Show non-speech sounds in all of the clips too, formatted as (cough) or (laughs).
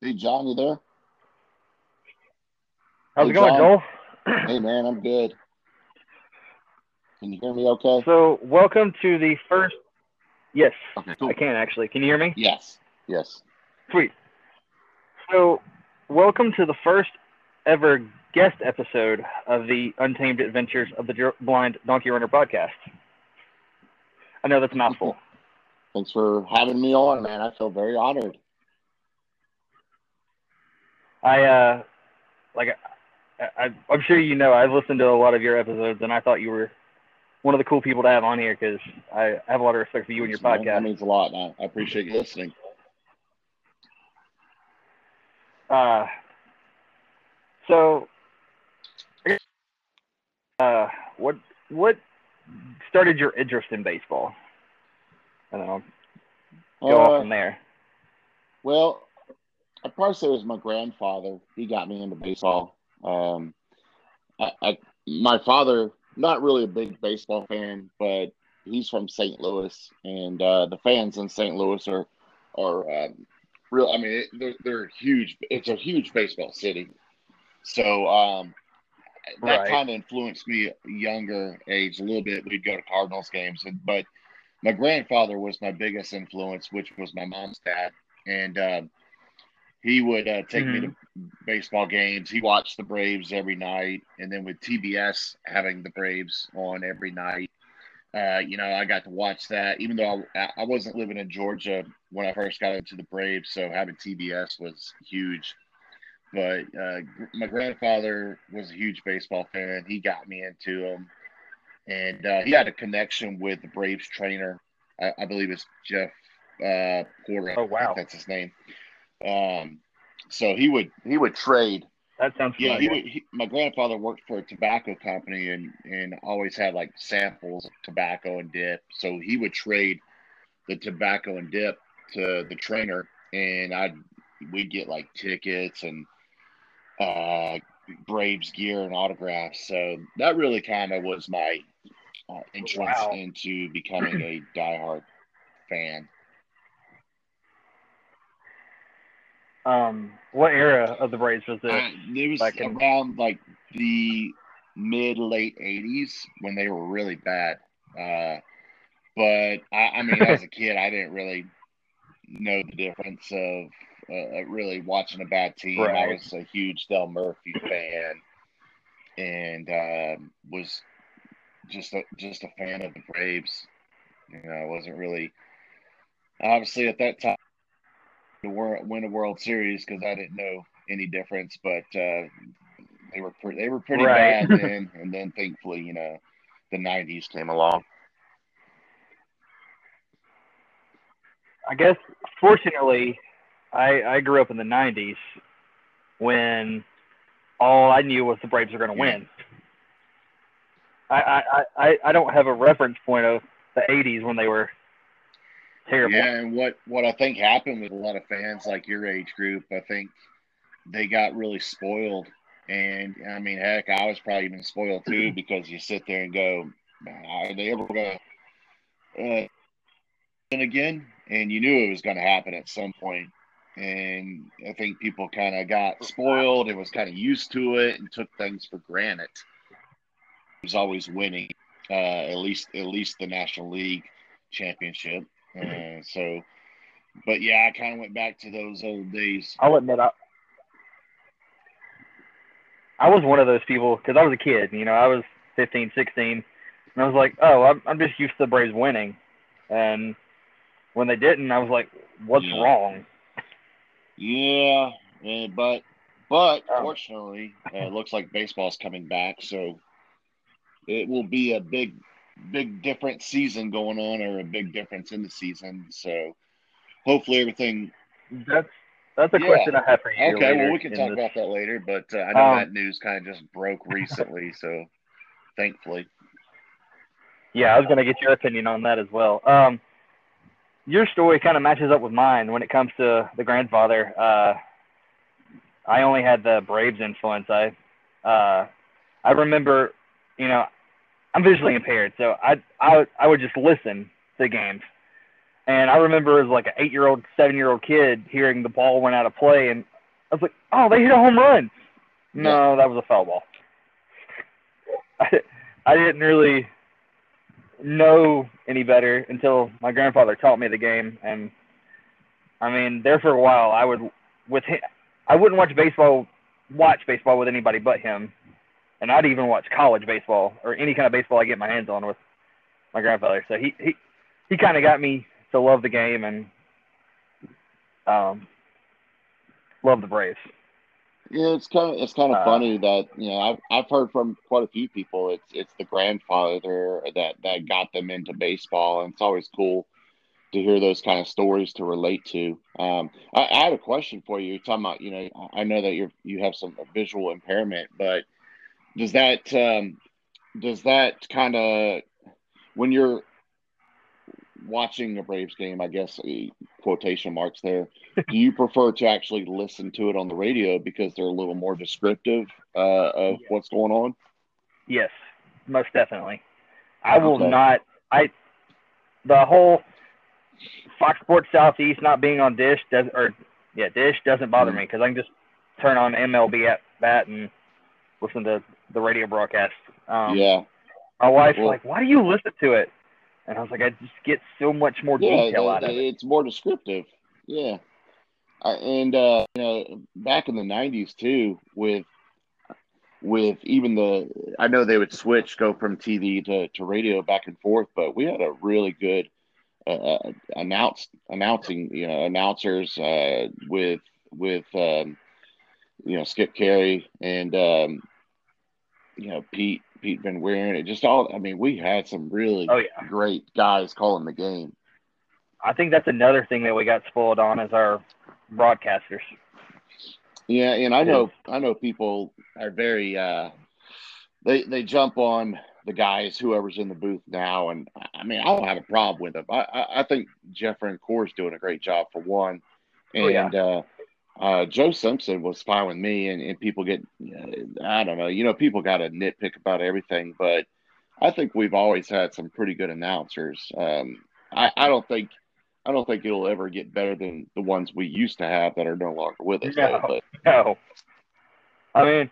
Hey, John, you there? How's Hey, it going, John. Joel? (clears throat) Hey, man, I'm good. Can you hear me okay? So, welcome to the first. Yes, Okay, cool. I can actually. Can you hear me? Yes, yes. Sweet. So, welcome to the first ever guest episode of the Untamed Adventures of the Blind Donkey Runner podcast. I know that's a mouthful. (laughs) Thanks for having me on, man. I feel very honored. I uh, like, I, I, I'm sure you know I've listened to a lot of your episodes, and I thought you were one of the cool people to have on here because I have a lot of respect for you and your man. That means a lot. and I I appreciate you listening. Uh, so, uh, what what started your interest in baseball? I don't know. Go off Uh, from there. well, I'd probably say it was my grandfather. He got me into baseball. Um, I, I, my father, not really a big baseball fan, but he's from St. Louis, and uh, the fans in St. Louis are are um, real. I mean, it, they're they're huge. It's a huge baseball city. So um, that Right. kind of influenced me at younger age a little bit. We'd go to Cardinals games, and, but my grandfather was my biggest influence, which was my mom's dad, and um, he would uh, take me to baseball games. He watched the Braves every night, and then with TBS having the Braves on every night, uh, you know, I got to watch that. Even though I, I wasn't living in Georgia when I first got into the Braves, so having TBS was huge. But uh, my grandfather was a huge baseball fan. He got me into him, and uh, he had a connection with the Braves trainer. I, I believe it's Jeff uh, Porter. Oh, wow. that's his name. Um, so he would he would trade That sounds yeah, he, would- he my grandfather worked for a tobacco company and and always had like samples of tobacco and dip. So he would trade the tobacco and dip to the trainer, and I'd we'd get like tickets and uh, Braves gear and autographs. So that really kind of was my uh, entrance Wow. into becoming a diehard fan. Um, what era of the Braves was this? Uh, it was back in- around like the mid late '80s when they were really bad. Uh, but I, I mean, as a (laughs) kid, I didn't really know the difference of uh, really watching a bad team. I was a huge Dale Murphy fan, and um, was just a, just a fan of the Braves. You know, I wasn't really obviously at that time to wor- win a World Series because I didn't know any difference, but uh, they were pre- they were pretty Right. bad then, and then thankfully, you know, the '90s came along. I guess fortunately, I I grew up in the '90s when all I knew was the Braves are going to Yeah. win. I, I, I- I I don't have a reference point of the '80s when they were terrible. Yeah, and what what I think happened with a lot of fans like your age group, I think they got really spoiled. And I mean, heck, I was probably even spoiled too because you sit there and go, "Are they ever going to?" Uh, and again, and you knew it was going to happen at some point. And I think people kind of got spoiled and was kind of used to it and took things for granted. It was always winning, uh, at least at least the National League championship. Uh, so, but yeah, I kind of went back to those old days. I'll admit I, I was one of those people because I was a kid. You know, I was 15, 16, and I was like, oh, I'm, I'm just used to the Braves winning. And when they didn't, I was like, what's Yeah. wrong? Yeah, eh, but but Oh. fortunately, uh, it looks like baseball's coming back, so it will be a big, big different season going on, or a big difference in the season. So hopefully everything. That's that's a Yeah. question I have for you. Okay, well we can talk this. about that later, but uh, I know Um, that news kind of just broke recently, so thankfully. Yeah, I was gonna get your opinion on that as well. Um, your story kind of matches up with mine when it comes to the grandfather. Uh, I only had the Braves influence. I, uh, I remember, you know, I'm visually impaired, so I, I, I would just listen to games, and I remember as like an eight-year-old, seven-year-old kid hearing the ball went out of play, and I was like, oh, they hit a home run. No, that was a foul ball. I, (laughs) I didn't really know any better until my grandfather taught me the game, and I mean, there for a while, I would with him, I wouldn't watch baseball, watch baseball with anybody but him, and I'd even watch college baseball or any kind of baseball I get my hands on with my grandfather. So he he he kind of got me to love the game and um love the Braves. Yeah, it's kind of it's kind of uh, funny that you know I've I've heard from quite a few people. It's it's the grandfather that that got them into baseball, and it's always cool to hear those kind of stories to relate to. Um, I, I have a question for you. You're talking about you know I know that you're you have some visual impairment, but does that um, does that kind of when you're watching a Braves game, I guess quotation marks there. do you prefer to actually listen to it on the radio because they're a little more descriptive uh, of yes. what's going on? Yes, most definitely. I will not. I the whole Fox Sports Southeast not being on Dish does or yeah Dish doesn't bother mm me because I can just turn on MLB at bat and listen to the radio broadcast. Um, yeah. My wife's well, like, "Why do you listen to it?" And I was like, I just get so much more yeah, detail out of it. It's more descriptive. Yeah. and uh, you know, back in the '90s too, with with even the, I know they would switch, go from TV to, to radio back and forth, but we had a really good uh, uh announce announcing, you know, announcers uh, with with um, you know Skip Caray and um, you know Pete Pete Van Wieren. It just all. I mean, we had some really oh, yeah. great guys calling the game. I think that's another thing that we got spoiled on is our broadcasters. Yeah, and I know I know people are very uh they they jump on the guys whoever's in the booth now, and I mean I don't have a problem with them. I I, I think Jeff Francoeur is doing a great job for one, and oh, yeah. uh, uh, Joe Simpson was fine with me, and, and people get, I don't know, you know, people got to nitpick about everything, but I think we've always had some pretty good announcers. Um, I, I don't think, I don't think it'll ever get better than the ones we used to have that are no longer with us. No, though, but. (laughs) no. I mean,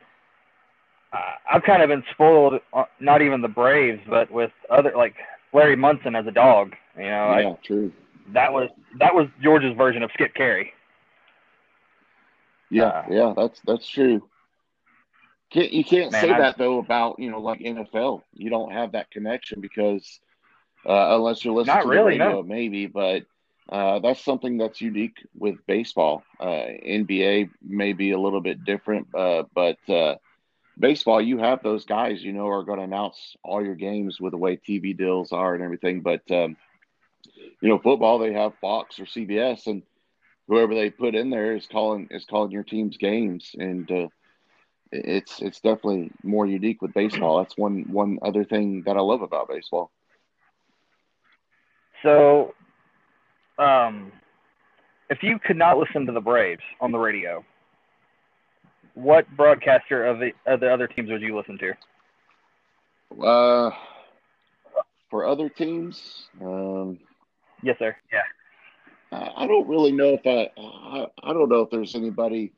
I've kind of been spoiled, uh, not even the Braves, but with other like Larry Munson as a dog. You know, yeah, I, true. That was that was George's version of Skip Caray. Yeah, uh, yeah, that's that's true. Can't, you can't man, say I, that though about you know like NFL. You don't have that connection because uh, unless you're listening to really, the radio, no. maybe. But uh, that's something that's unique with baseball. Uh, NBA may be a little bit different, uh, but uh, baseball, you have those guys you know are going to announce all your games with the way TV deals are and everything. But um, you know, football they have Fox or CBS and whoever they put in there is calling is calling your team's games, and uh, it's it's definitely more unique with baseball. That's one one other thing that I love about baseball. So, um, if you could not listen to the Braves on the radio, what broadcaster of the of the other teams would you listen to? Uh, for other teams, um, yes, sir. Yeah. I don't really know if I, I, I don't know if there's anybody.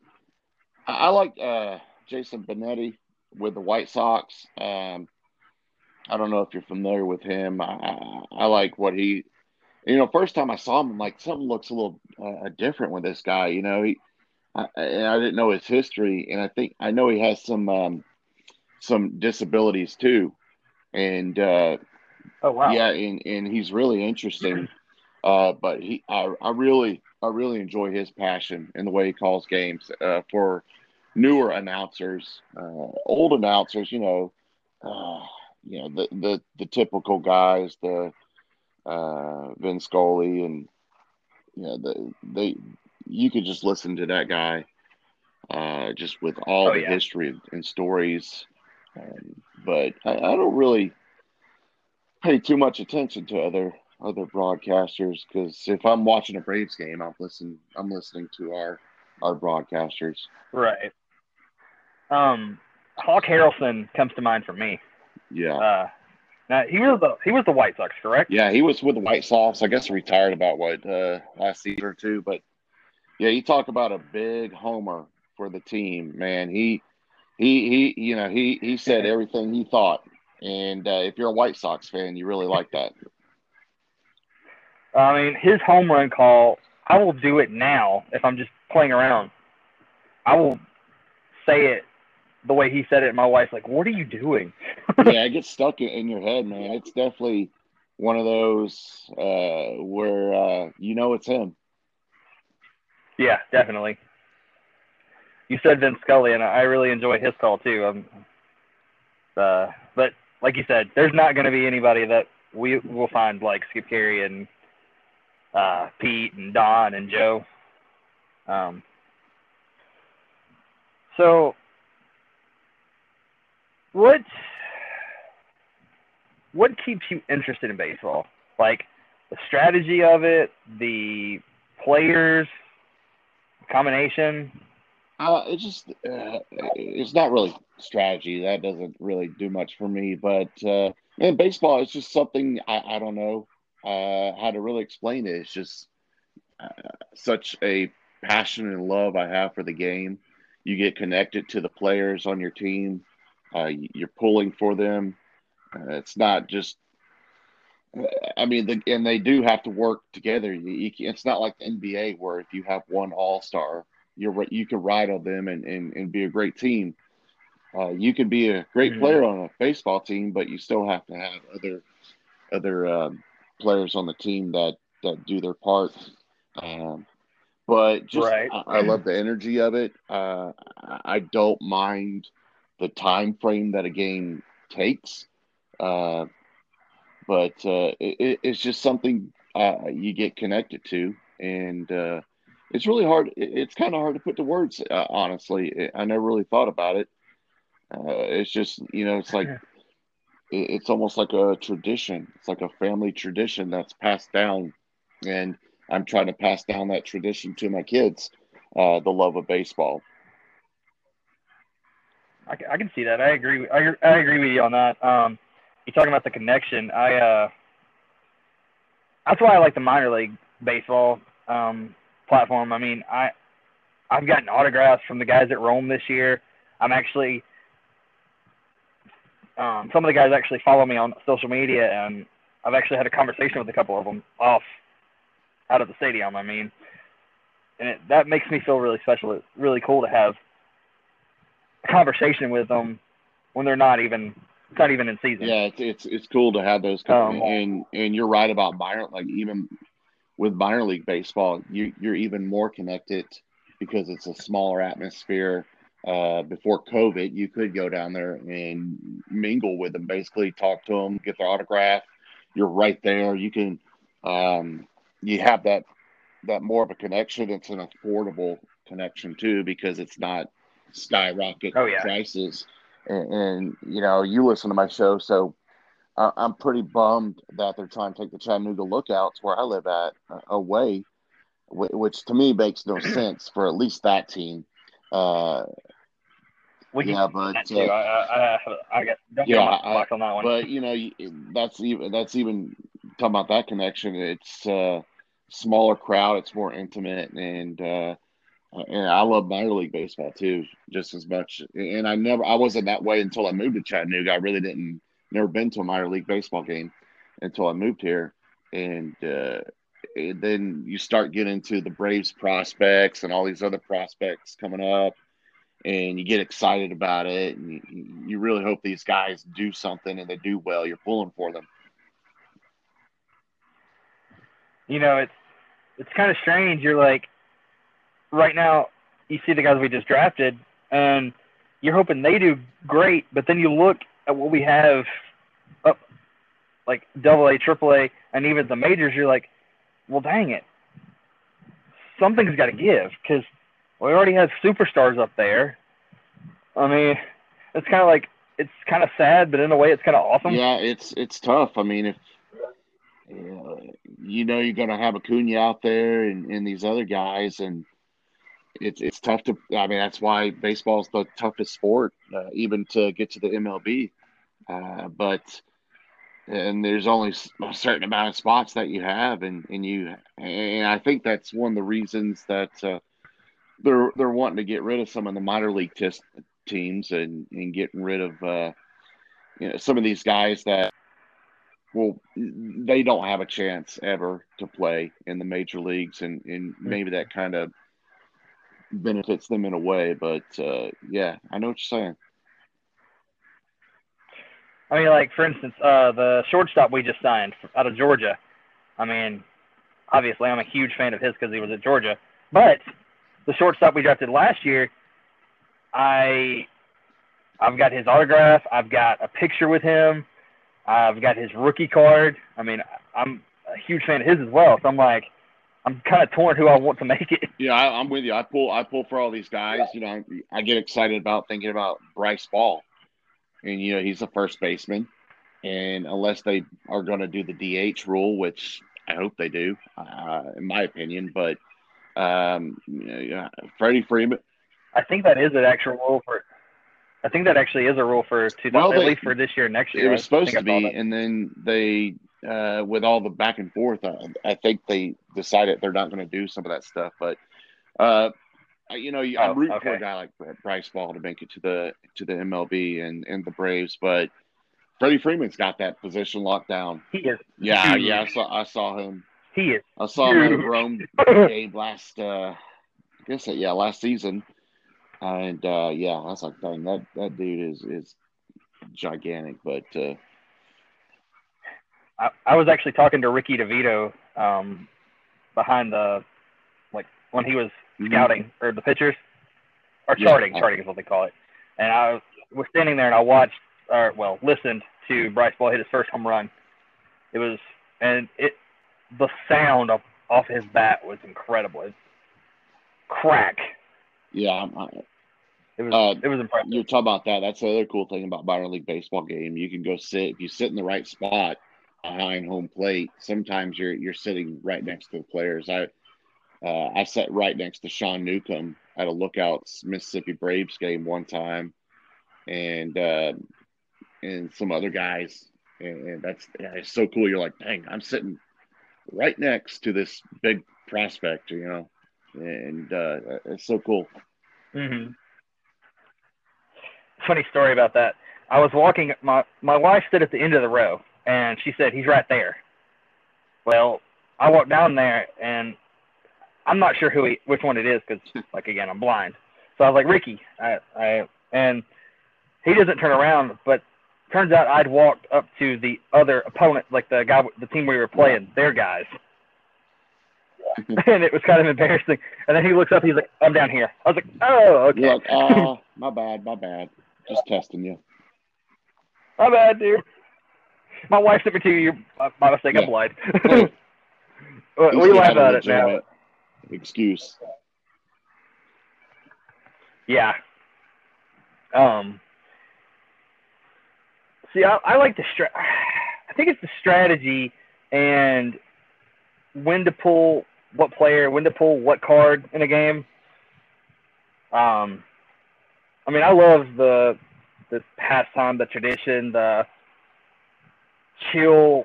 I, I like uh, Jason Benetti with the White Sox. Um, I don't know if you're familiar with him. I, I, I, like what he, you know, first time I saw him, I'm like something looks a little uh, different with this guy. You know, he, I, and I didn't know his history, and I think I know he has some um, some disabilities too, and uh, oh wow, yeah, and and he's really interesting. Uh, but he, I, I really, I really enjoy his passion and the way he calls games. Uh, for newer announcers, uh, old announcers, you know, uh, you know the the the typical guys, the uh, Vin Scully, and you know the they you could just listen to that guy, uh, just with all oh, the yeah. history and stories. Um, but I, I don't really pay too much attention to other other broadcasters because if I'm watching a Braves game, I'm listening. I'm listening to our our broadcasters. Right. Um, Hawk Harrelson comes to mind for me. Yeah. Uh, now he was the he was the White Sox, correct? Yeah, he was with the White Sox. I guess retired about what uh, last season or two, but yeah, you talk about a big homer for the team, man, he he he you know he he said (laughs) everything he thought, and uh, if you're a White Sox fan, you really like that. I mean, his home run call, I will do it now if I'm just playing around. I will say it the way he said it. My wife's like, "What are you doing?" (laughs) yeah, it gets stuck in your head, man. It's definitely one of those uh, where uh, you know it's him. Yeah, definitely. You said Vince Scully, and I really enjoy his call too. Um, uh, but like you said, there's not going to be anybody that we will find like Skip Caray and uh, Pete and Don and Joe. Um, so, what what keeps you interested in baseball? Like the strategy of it, the players, combination. Uh, it's just uh, it's not really strategy. That doesn't really do much for me. But uh, man, baseball is just something I, I don't know uh, how to really explain it. It's just uh, such a passion and love I have for the game. You get connected to the players on your team. Uh, you're pulling for them. Uh, it's not just. I mean, the, and they do have to work together. You, you, it's not like the NBA where if you have one All Star, you're you can ride on them and, and, and be a great team. Uh, you can be a great mm-hmm. player on a baseball team, but you still have to have other other um, players on the team that that do their part. Um, but just right. I, I, love the energy of it. Uh, I don't mind the time frame that a game takes, uh, but uh, it, it's just something uh, you get connected to, and uh, it's really hard. It's kind of hard to put to words. Uh, honestly, I never really thought about it. it's just you know, it's like it's almost like a tradition. It's like a family tradition that's passed down, and I'm trying to pass down that tradition to my kids, uh, the love of baseball. I, I can see that. I agree. I, I agree with you on that. Um, you're talking about the connection. I uh, that's why I like the minor league baseball um, platform. I mean, I I've gotten autographs from the guys at Rome this year. I'm actually um, some of the guys actually follow me on social media, and I've actually had a conversation with a couple of them off out of the stadium. I mean, and it, that makes me feel really special. It's really cool to have a conversation with them when they're not even it's not even in season. Yeah, it's it's it's cool to have those. Um, and and you're right about Byron. Like even with minor league baseball, you you're even more connected because it's a smaller atmosphere uh, before COVID, you could go down there and mingle with them, basically talk to them, get their autograph. You're right there. You can, um, you have that, that more of a connection. It's an affordable connection too, because it's not skyrocket oh, yeah. prices. And, and, you know, you listen to my show, so uh, I'm pretty bummed that they're trying to take the Chattanooga Lookouts where I live at uh, away, which to me makes no sense for at least that team. Uh, we yeah, but uh, I, I, I, got don't yeah, I, on that one. But you know, that's even that's even talking about that connection. It's uh, smaller crowd. It's more intimate, and uh, and I love minor league baseball too, just as much. And I never, I wasn't that way until I moved to Chattanooga. I really didn't, never been to a minor league baseball game until I moved here, and. Uh, and then you start getting to the Braves prospects and all these other prospects coming up and you get excited about it and you, really hope these guys do something and they do well. You're pulling for them. You know it's it's kind of strange. You're like right now you see the guys we just drafted and you're hoping they do great but then you look at what we have up like double a triple a and even the majors you're like well dang it something's got to give because we already have superstars up there. I mean, it's kind of like it's kind of sad, but in a way, it's kind of awesome. Yeah, it's it's tough. I mean, if you know you're going to have Acuna out there and, and these other guys, and it's it's tough to. I mean, that's why baseball is the toughest sport, uh, even to get to the MLB. Uh, but and there's only a certain amount of spots that you have, and and you and I think that's one of the reasons that. Uh, they're they're wanting to get rid of some of the minor league test teams and and getting rid of uh, you know some of these guys that well they don't have a chance ever to play in the major leagues and and maybe that kind of benefits them in a way but uh, yeah i know what you're saying i mean like for instance uh, the shortstop we just signed out of georgia i mean obviously i'm a huge fan of his because he was at georgia but the shortstop we drafted last year i i've got his autograph i've got a picture with him I've got his rookie card. I mean, I'm a huge fan of his as well. So I'm like, I'm kind of torn who I want to (laughs) make it. Yeah, I, am with you. I pull, I pull for all these guys. You know, I get excited about thinking about Bryce Ball, and you know, he's a first baseman, and unless they are going to do the DH rule, which I hope they do, uh, in my opinion, but um, you know, Freddie Freeman. I think that is an actual rule for I think that actually is a rule for 2000, well, they, at least for this year, next year. It was supposed to be, and then they, uh, with all the back and forth, uh, I think they decided they're not going to do some of that stuff. But, uh, you know, I'm oh, rooting okay. for a guy like Bryce Ball to make it to the to the MLB and and the Braves, but Freddie Freeman's got that position locked down. He is. Yeah, yeah, I saw I saw him. He is. I saw him in a Rome game last. Uh, I guess that, yeah, last season and uh, yeah, I was like, dang, that that dude is is gigantic. But uh, I, I was actually talking to Ricky DeVito um, behind the like when he was. Scouting mm-hmm. or the pitchers or charting, yeah, charting is what they call it. And I was, was standing there and I watched or well listened to Bryce Ball hit his first home run. It was and it the sound of off his bat was incredible. It crack. Yeah, I, it was uh, it was impressive. You're talking about that. That's the other cool thing about minor league baseball game. You can go sit if you sit in the right spot behind home plate. Sometimes you're you're sitting right next to the players. I uh, I sat right next to Sean Newcomb at a Lookouts Mississippi Braves game one time, and uh, and some other guys, and, and that's yeah, it's so cool. You're like, dang, I'm sitting right next to this big prospect, you know, and uh, it's so cool. Mm-hmm funny story about that. I was walking. My my wife stood at the end of the row, and she said he's right there. Well, I walked down there, and I'm not sure who he, which one it is, because (laughs) like again, I'm blind. So I was like Ricky, I, I, and he doesn't turn around, but turns out I'd walked up to the other opponent, like the guy, the team we were playing, their guys. (laughs) and it was kind of embarrassing. And then he looks up, he's like, "I'm down here." I was like, "Oh, okay." Uh, (laughs) my bad, my bad. Just testing you. My bad, dude. My wife sent me to you. My mistake. Yeah. I'm blind. we laugh about it now. Excuse. Yeah. Um. See, I, I like the stra- I think it's the strategy and when to pull what player, when to pull what card in a game. Um, I mean, I love the the pastime, the tradition, the chill,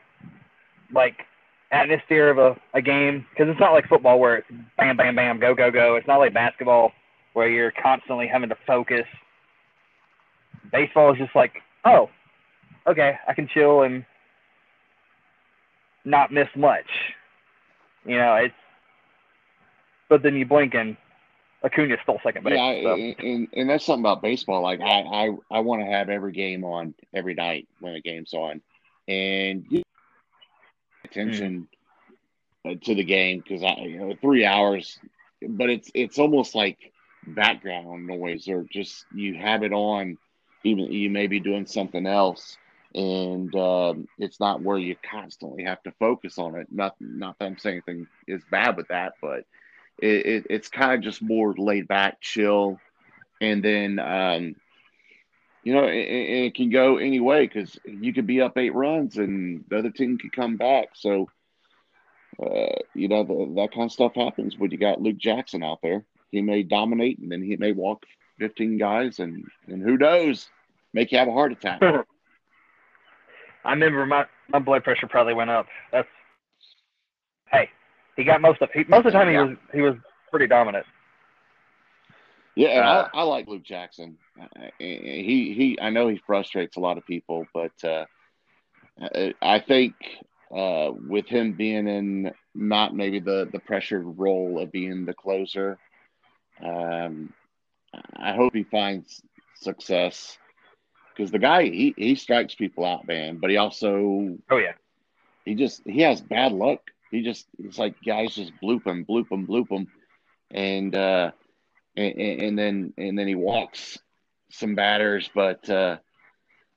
like atmosphere of a, a game because it's not like football where it's bam, bam, bam, go, go, go. It's not like basketball where you're constantly having to focus. Baseball is just like, oh, okay, I can chill and not miss much. You know, it's but then you blink and Acuna stole second base. Yeah, so. and, and that's something about baseball. Like I, I, I want to have every game on every night when the game's on, and attention mm. to the game because I, you know, three hours, but it's it's almost like background noise or just you have it on, even you may be doing something else, and um, it's not where you constantly have to focus on it. Not not that I'm saying anything is bad with that, but it, it, it's kind of just more laid back, chill, and then um, you know it, it, can go any way because you could be up eight runs and the other team could come back. So uh, you know the, that kind of stuff happens when you got Luke Jackson out there. He may dominate and then he may walk 15 guys and and who knows, make you have a heart attack. (laughs) I remember my my blood pressure probably went up. That's hey, he got most of he, most of the time he was he was pretty dominant. Yeah, Uh, I, I like Luke Jackson. Uh, He he. I know he frustrates a lot of people, but uh, I I think uh, with him being in not maybe the the pressured role of being the closer, um, I hope he finds success because the guy he he strikes people out, man. But he also oh yeah, he just he has bad luck. He just it's like guys just bloop him, bloop him, bloop him, and uh, and, and then and then he walks some batters. But uh,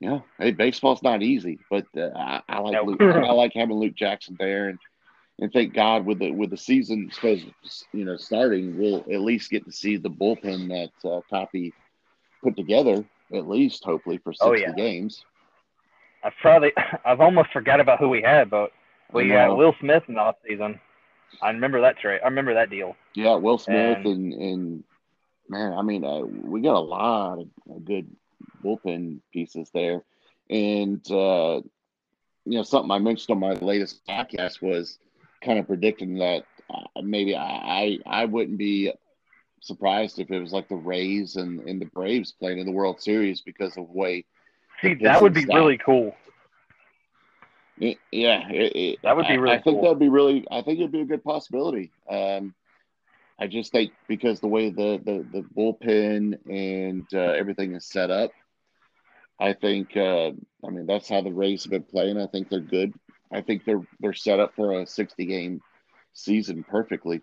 you know, hey, baseball's not easy. But uh, I, I like. Luke, I like having Luke Jackson there, and and thank God with the with the season supposed you know starting, we'll at least get to see the bullpen that uh, Copy put together at least hopefully for sixty Oh, yeah. games. I probably (laughs) I've almost forgot about who we had, but we had. Will Smith in the off season. I remember that trade. I remember that deal. Yeah, Will Smith And- and and man, I mean, uh, we got a lot of, good bullpen pieces there, and uh, you know, something I mentioned on my latest podcast was kind of predicting that uh, maybe I, I I wouldn't be surprised if it was like the Rays and, and the Braves playing in the World Series because of the way. See, that would be Pistons really cool. it- yeah, it, it, That would be I- really I think cool. that'd be really. I think it'd be a good possibility. Um, I just think because the way the the, the bullpen and uh, everything is set up, I think. Uh, I mean, that's how the Rays have been playing. I think they're good. I think they're they're set up for a sixty game season perfectly.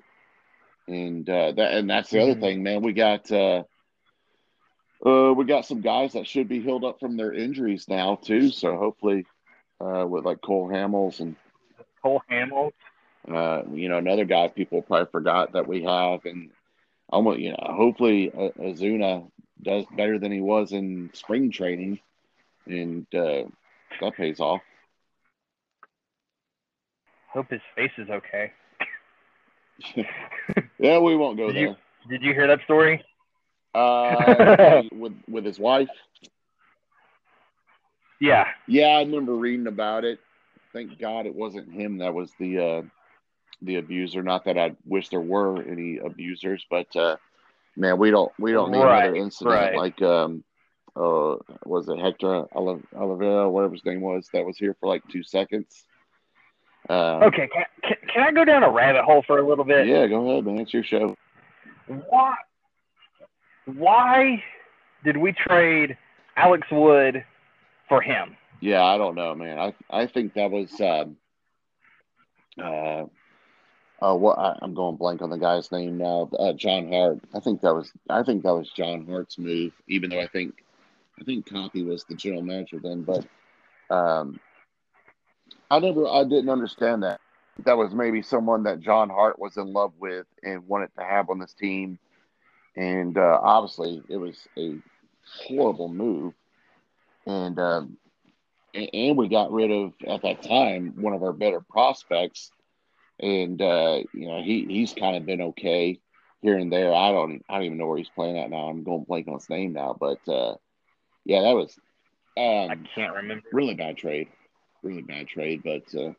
And uh, that and that's the other Mhm. thing, man. We got uh, uh, we got some guys that should be healed up from their injuries now too. So hopefully, uh, with like Cole Hamels and Cole Hamels. Uh, you know another guy people probably forgot that we have, and almost you know hopefully uh, Ozuna does better than he was in spring training, and uh, that pays off. Hope his face is okay. (laughs) Yeah, we won't go Did you- there. Did you hear that story? Uh, (laughs) with with his wife. Yeah. Yeah, I remember reading about it. Thank God it wasn't him that was the uh, the abuser. Not that I wish there were any abusers, but uh, man, we don't we don't need Right, another incident right. like um, uh, was it Hector Olive- Olivera, whatever his name was, that was here for like two seconds. Um, Okay. Can, can, can I go down a rabbit hole for a little bit? Yeah, go ahead, man. It's your show. Why? Why did we trade Alex Wood for him? Yeah, I don't know, man. I I think that was um, uh, uh, what I, I'm going blank on the guy's name now. Uh, John Hart. I think that was I think that was John Hart's move. Even though I think I think Coppy was the general manager then, but um, I never I didn't understand that. That was maybe someone that John Hart was in love with and wanted to have on this team, and uh, obviously it was a horrible move. And um, and we got rid of at that time one of our better prospects, and uh, you know he he's kind of been okay here and there. I don't I don't even know where he's playing at now. I'm going blank on his name now, but uh, yeah, that was I um, can't remember. really bad trade, really bad trade. But uh,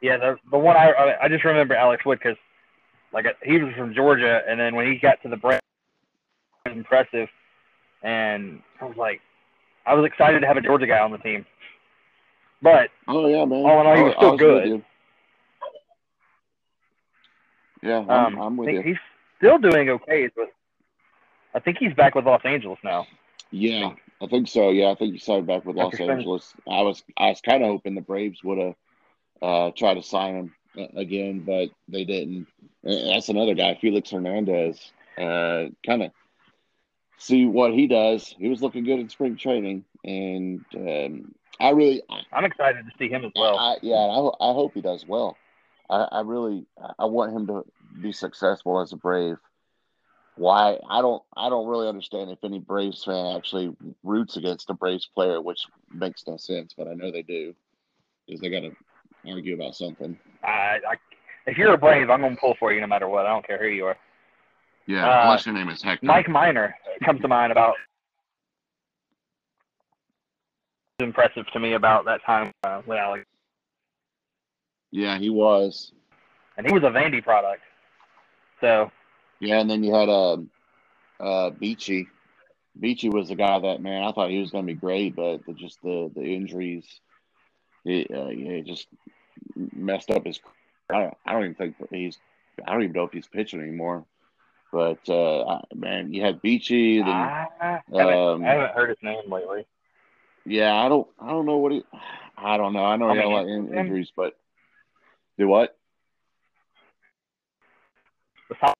Yeah, the the one I I- I just remember Alex Wood because like he was from Georgia, and then when he got to the it was impressive, and I was like, I was excited to have a Georgia guy on the team, but oh yeah, man, All in all, he I- was still with good. you. Yeah, I'm, um, I'm with you. he's still doing okay. But I think he's back with Los Angeles now. Yeah, I think so. Yeah, I think he signed back with Los Angeles. I was I was kind of hoping the Braves would have uh, tried to sign him uh, again, but they didn't. That's another guy, Felix Hernandez. Uh, kind of see what he does. He was looking good in spring training, and um, I really, I, I'm excited to see him as well. I, yeah, I, I hope he does well. I, I really, I want him to be successful as a Brave. Why I don't, I don't really understand if any Braves fan actually roots against a Braves player, which makes no sense, but I know they do, because they got to argue about something. I, I, if you're a Brave, I'm gonna pull for you no matter what. I don't care who you are. Yeah, Uh, unless your name is Hector. Mike Minor comes to mind about impressive to me about that time uh, with Alex, Yeah, he was. and he was a Vandy product. So Yeah, and then you had um, uh, Beachy. Beachy was the guy that man I thought he was going to be great, but the, just the the injuries, it, uh, it just messed up his. I don't, I don't even think he's. I don't even know if he's pitching anymore. But uh, man, you had Beachy. Then, I, haven't, um, I haven't heard his name lately. Yeah, I don't. I don't know what he. I don't know. I know he had a lot of injuries, but do what? Was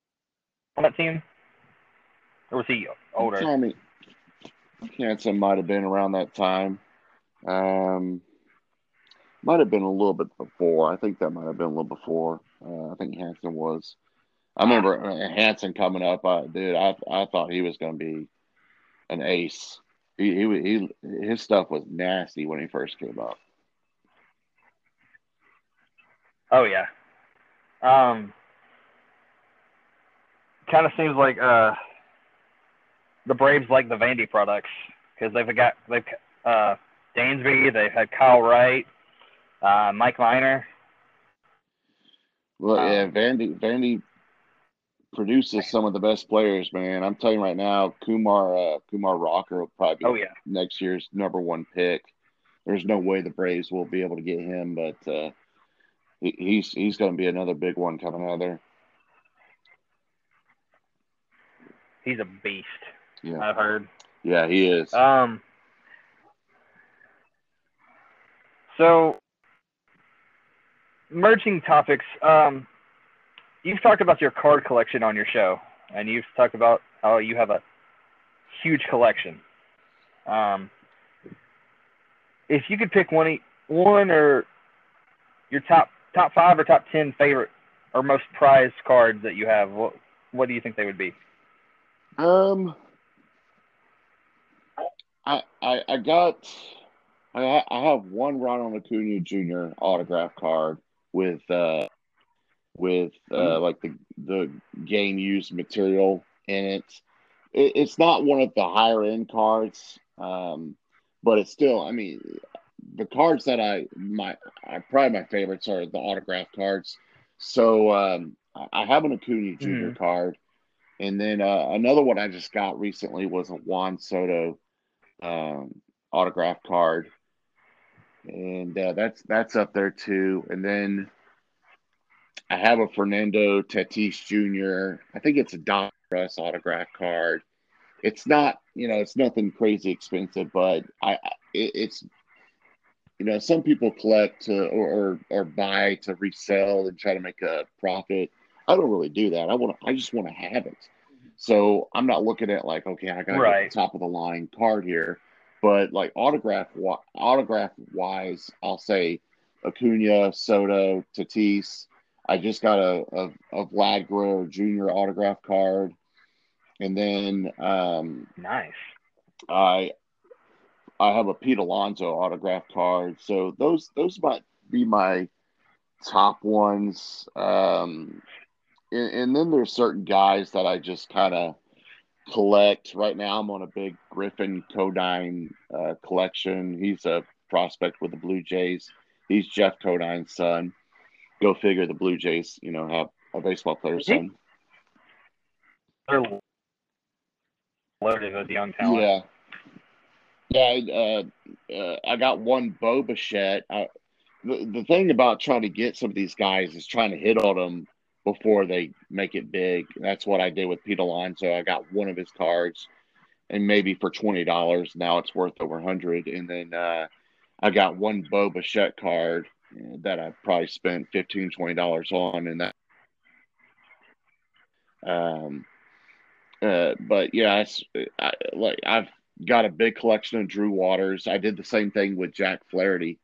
on that team, or was he older? Tommy Hanson might have been around that time. Um, might have been a little bit before. I think that might have been a little before. Uh, I think Hanson was. I remember uh, Hanson coming up. I, dude, I I thought he was going to be an ace. He, he he his stuff was nasty when he first came up. Oh yeah. Um, kind of seems like uh, the Braves like the Vandy products because they've got they've uh, Dansby, they've had Kyle Wright, uh, Mike Minor. Well, yeah, um, Vandy Vandy produces some of the best players, man. I'm telling you right now, Kumar uh, Kumar Rocker will probably be oh, yeah. next year's number one pick. There's no way the Braves will be able to get him, but uh, he, he's he's going to be another big one coming out of there. He's a beast. Yeah. I've heard. Yeah, he is. Um. So, merging topics. Um, you've talked about your card collection on your show, and you've talked about how you have a huge collection. Um, if you could pick one, one or your top top five or top ten favorite or most prized cards that you have, what what do you think they would be? Um, I I, I got I I have one Ronald Acuna Jr. autograph card with uh with uh mm-hmm. like the the game used material in it. it. It's not one of the higher end cards, um, but it's still. I mean, the cards that I my I, probably my favorites are the autograph cards. So um, I have an Acuna junior mm. card, and then uh, another one I just got recently was a Juan Soto um, autograph card, and uh, that's that's up there too. And then I have a Fernando Tatis Jr. I think it's a Donruss autograph card. It's not, you know, it's nothing crazy expensive, but I, it, it's you know, some people collect to, or, or, or buy to resell and try to make a profit. I don't really do that. I want to, I just want to have it. So I'm not looking at like, okay, I got right. the top of the line card here, but like autograph, autograph wise, I'll say Acuna, Soto, Tatis. I just got a, a, a Vlad Guerrero Jr. autograph card. And then, um, nice. I I have a Pete Alonso autograph card. So those those might be my top ones. Um, and, and then there's certain guys that I just kind of collect. Right now, I'm on a big Griffin Conine uh, collection. He's a prospect with the Blue Jays. He's Jeff Conine's son. Go figure. The Blue Jays, you know, have a baseball player's son. They're loaded with young talent. Yeah, yeah, uh, uh, I got one Bo Bichette. I, the, the thing about trying to get some of these guys is trying to hit on them before they make it big. That's what I did with Pete Alonso. I got one of his cards, and maybe for twenty dollars now it's worth over hundred. And then uh, I got one Bo Bichette card that I probably spent 15 dollars on, and that. Um, uh, but yeah, I, like I've got a big collection of Drew Waters. I did the same thing with Jack Flaherty.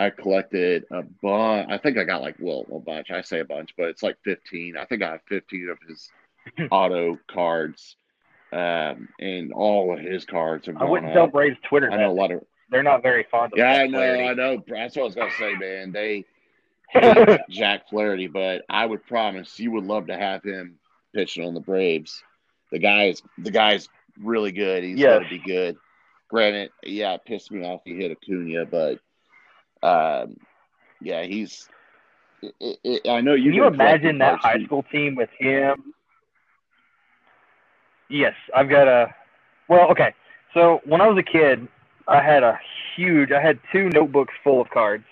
I collected a bunch. I think I got like well a bunch. I say a bunch, but it's like fifteen. I think I have fifteen of his (clears throat) auto cards, um, and all of his cards have. I wouldn't tell Braves Twitter. I know a lot of. They're not very fond of. Yeah, I know. Flaherty. I know. That's what I was gonna say, man. They (laughs) Jack Flaherty, but I would promise you would love to have him pitching on the Braves. The guy's the guy's really good. He's yes. to be good. Granted, yeah, it pissed me off he hit Acuna, but um, yeah, he's. It, it, I know you. Can you imagine that high school team with him? Yes, I've got a. Well, okay. So when I was a kid, I had a huge. I had two notebooks full of cards,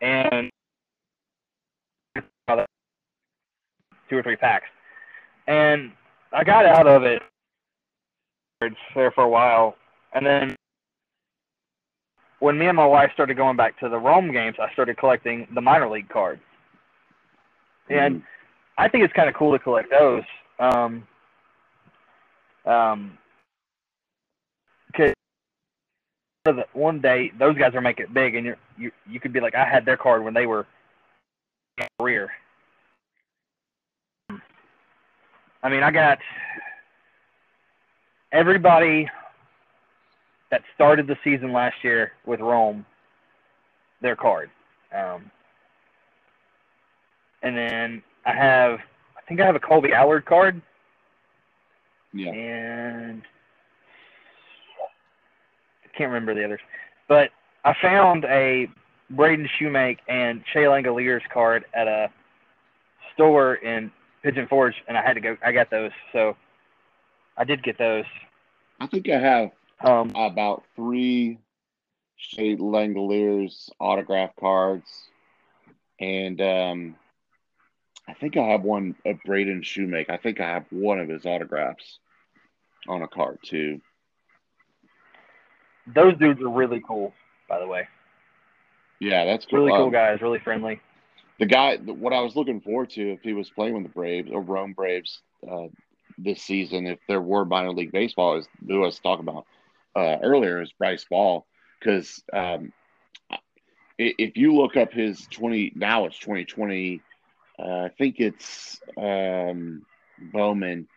and two or three packs, and I got out of it there for a while, and then when me and my wife started going back to the Rome games, I started collecting the minor league cards, and mm-hmm. I think it's kind of cool to collect those. Um, um, cause one day those guys are making it big, and you're, you you could be like, I had their card when they were career. I mean, I got everybody that started the season last year with Rome their card. Um, and then I have, I think I have a Kolby Allard card. Yeah. And I can't remember the others. But I found a Braden Shewmake and Shea Langeliers card at a store in Pigeon Forge, and I had to go. I got those, so I did get those. I think I have um, about three Shea Langeliers autograph cards, and um, I think I have one of Braden Shewmake. I think I have one of his autographs on a card too. Those dudes are really cool, by the way. Yeah, that's cool. really cool um, guys, really friendly. The guy, what I was looking forward to if he was playing with the Braves or Rome Braves uh, this season, if there were minor league baseball, is who I was talking about uh, earlier, is Bryce Ball. Because um, if you look up his 20, now it's 2020, uh, I think it's um, Bowman,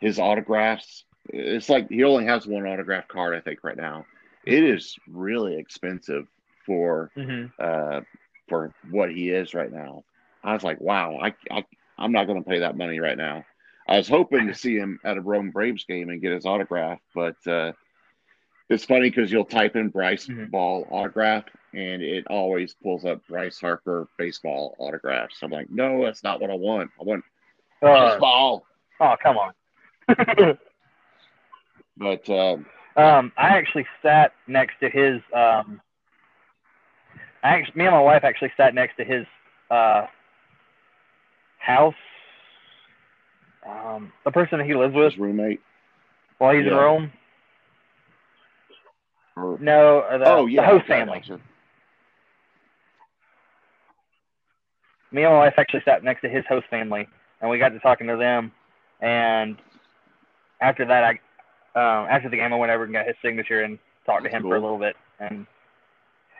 his autographs. It's like he only has one autograph card, I think, right now. It is really expensive for mm-hmm. uh, for what he is right now. I was like, wow, I, I I'm not going to pay that money right now. I was hoping to see him at a Rome Braves game and get his autograph, but uh, it's funny because you'll type in Bryce mm-hmm. Ball autograph and it always pulls up Bryce Harper baseball autographs. I'm like, no, that's not what I want. I want uh, Ball. Oh, come on. (laughs) but um, um, I actually sat next to his. Um, I actually, me and my wife actually sat next to his uh, house. Um, the person that he lives with, his roommate, while he's yeah. in Rome. Or, no, uh, the, oh yeah, the host family. Me and my wife actually sat next to his host family, and we got to talking to them. And after that, I um, after the game, I went over and got his signature and talked That's to him cool. for a little bit, and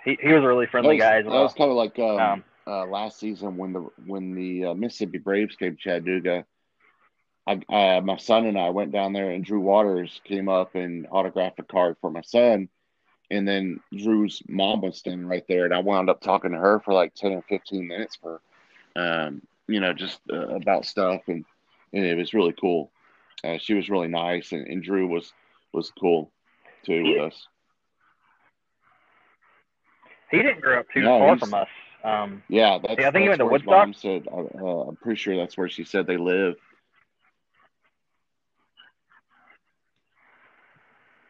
he, he was a really friendly was, guy as well. That was kind of like um, um, uh, last season when the when the uh, Mississippi Braves came to Chattanooga. I, uh, my son and I went down there, and Drew Waters came up and autographed a card for my son. And then Drew's mom was standing right there, and I wound up talking to her for like ten or fifteen minutes for, um, you know, just uh, about stuff, and, and it was really cool. Uh, she was really nice, and, and Drew was was cool too with us. He didn't grow up too no, far from us. Um, yeah, that's, yeah, I think he went to Woodstock. Mom said, uh, uh, I'm pretty sure that's where she said they live.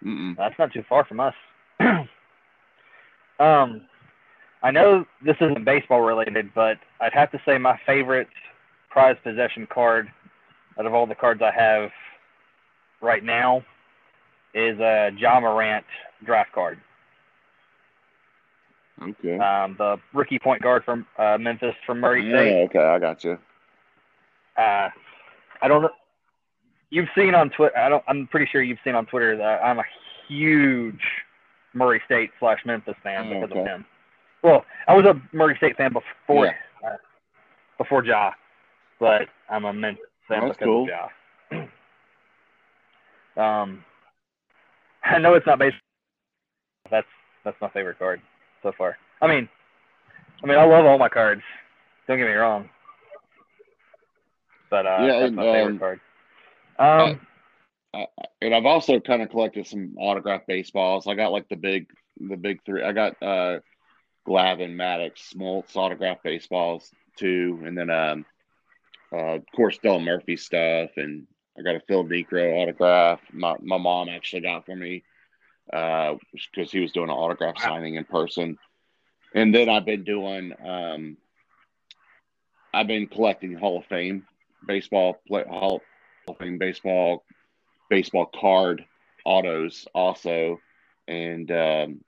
Mm-mm. That's not too far from us. (clears throat) um, I know this isn't baseball related, but I'd have to say my favorite prized possession card out of all the cards I have right now is a Ja Morant draft card. Okay. Um, the rookie point guard from uh, Memphis from Murray yeah, State. Okay, I got you. Uh, I don't know. You've seen on Twitter. I don't. I'm pretty sure you've seen on Twitter that I'm a huge Murray State slash Memphis fan oh, because okay. of him. Well, I was a Murray State fan before yeah. uh, before Ja, but I'm a Memphis fan That's because cool. of Ja. (clears throat) um, I know it's not based. That's that's my favorite card so far. I mean, I mean, I love all my cards. Don't get me wrong. But uh, yeah, that's and, my favorite um, card. Um, I, and I've also kind of collected some autographed baseballs. I got like the big, the big three. I got uh, Glavine, Maddux, Smoltz autograph baseballs too, and then um, uh, of course Dale Murphy stuff and I got a Phil Niekro autograph. My my mom actually got for me because uh, he was doing an autograph wow. signing in person. And then I've been doing um, I've been collecting Hall of Fame baseball play, Hall of Fame baseball baseball card autos also, and um,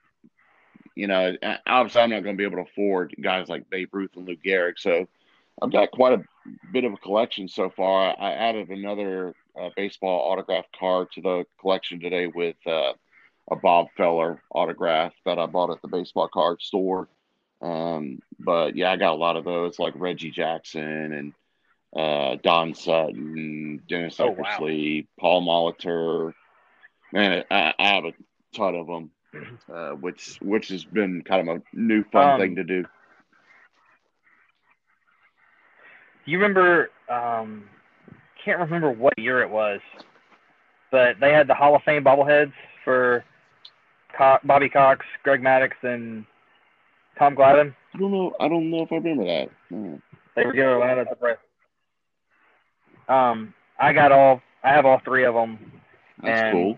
you know obviously I'm not going to be able to afford guys like Babe Ruth and Lou Gehrig, so I've got quite a bit of a collection so far. I added another uh, baseball autograph card to the collection today with uh, a Bob Feller autograph that I bought at the baseball card store. Um, but yeah, I got a lot of those like Reggie Jackson and uh, Don Sutton, Dennis oh, Eckersley, wow. Paul Molitor. Man, I, I, have a ton of them, uh, which which has been kind of a new fun um, thing to do. Do you remember? Um, can't remember what year it was, but they had the Hall of Fame bobbleheads for Co- Bobby Cox, Greg Maddux, and Tom Glavine. I don't know. I don't know if I remember that. No. They were giving out at the press. Um, I got all. I have all three of them. That's cool.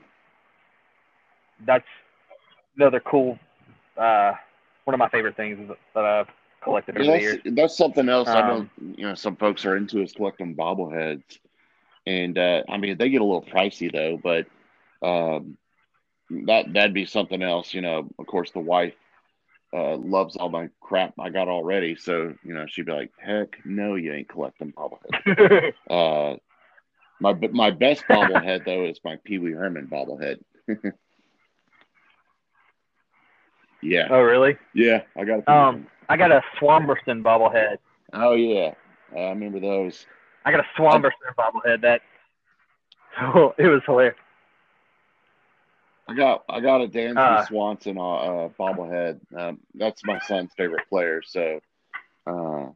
That's another cool. Uh, one of my favorite things that I've collected over yeah, the years. That's something else um, I know. You know, some folks are into is collecting bobbleheads, and uh, I mean they get a little pricey though. But um, that that'd be something else. You know, of course, the wife uh, loves all my crap I got already, so you know she'd be like, "Heck, no, you ain't collecting bobbleheads." (laughs) uh, my my best bobblehead though is my Pee Wee Herman bobblehead. (laughs) yeah. Oh, really? Yeah, I got. A um, I got a Swamberson bobblehead. Oh yeah, I remember those. I got a Swamberson bobblehead that. (laughs) Oh, it was hilarious. I got I got a Dansby uh, Swanson uh, uh, bobblehead. Um, that's my son's favorite player, so uh,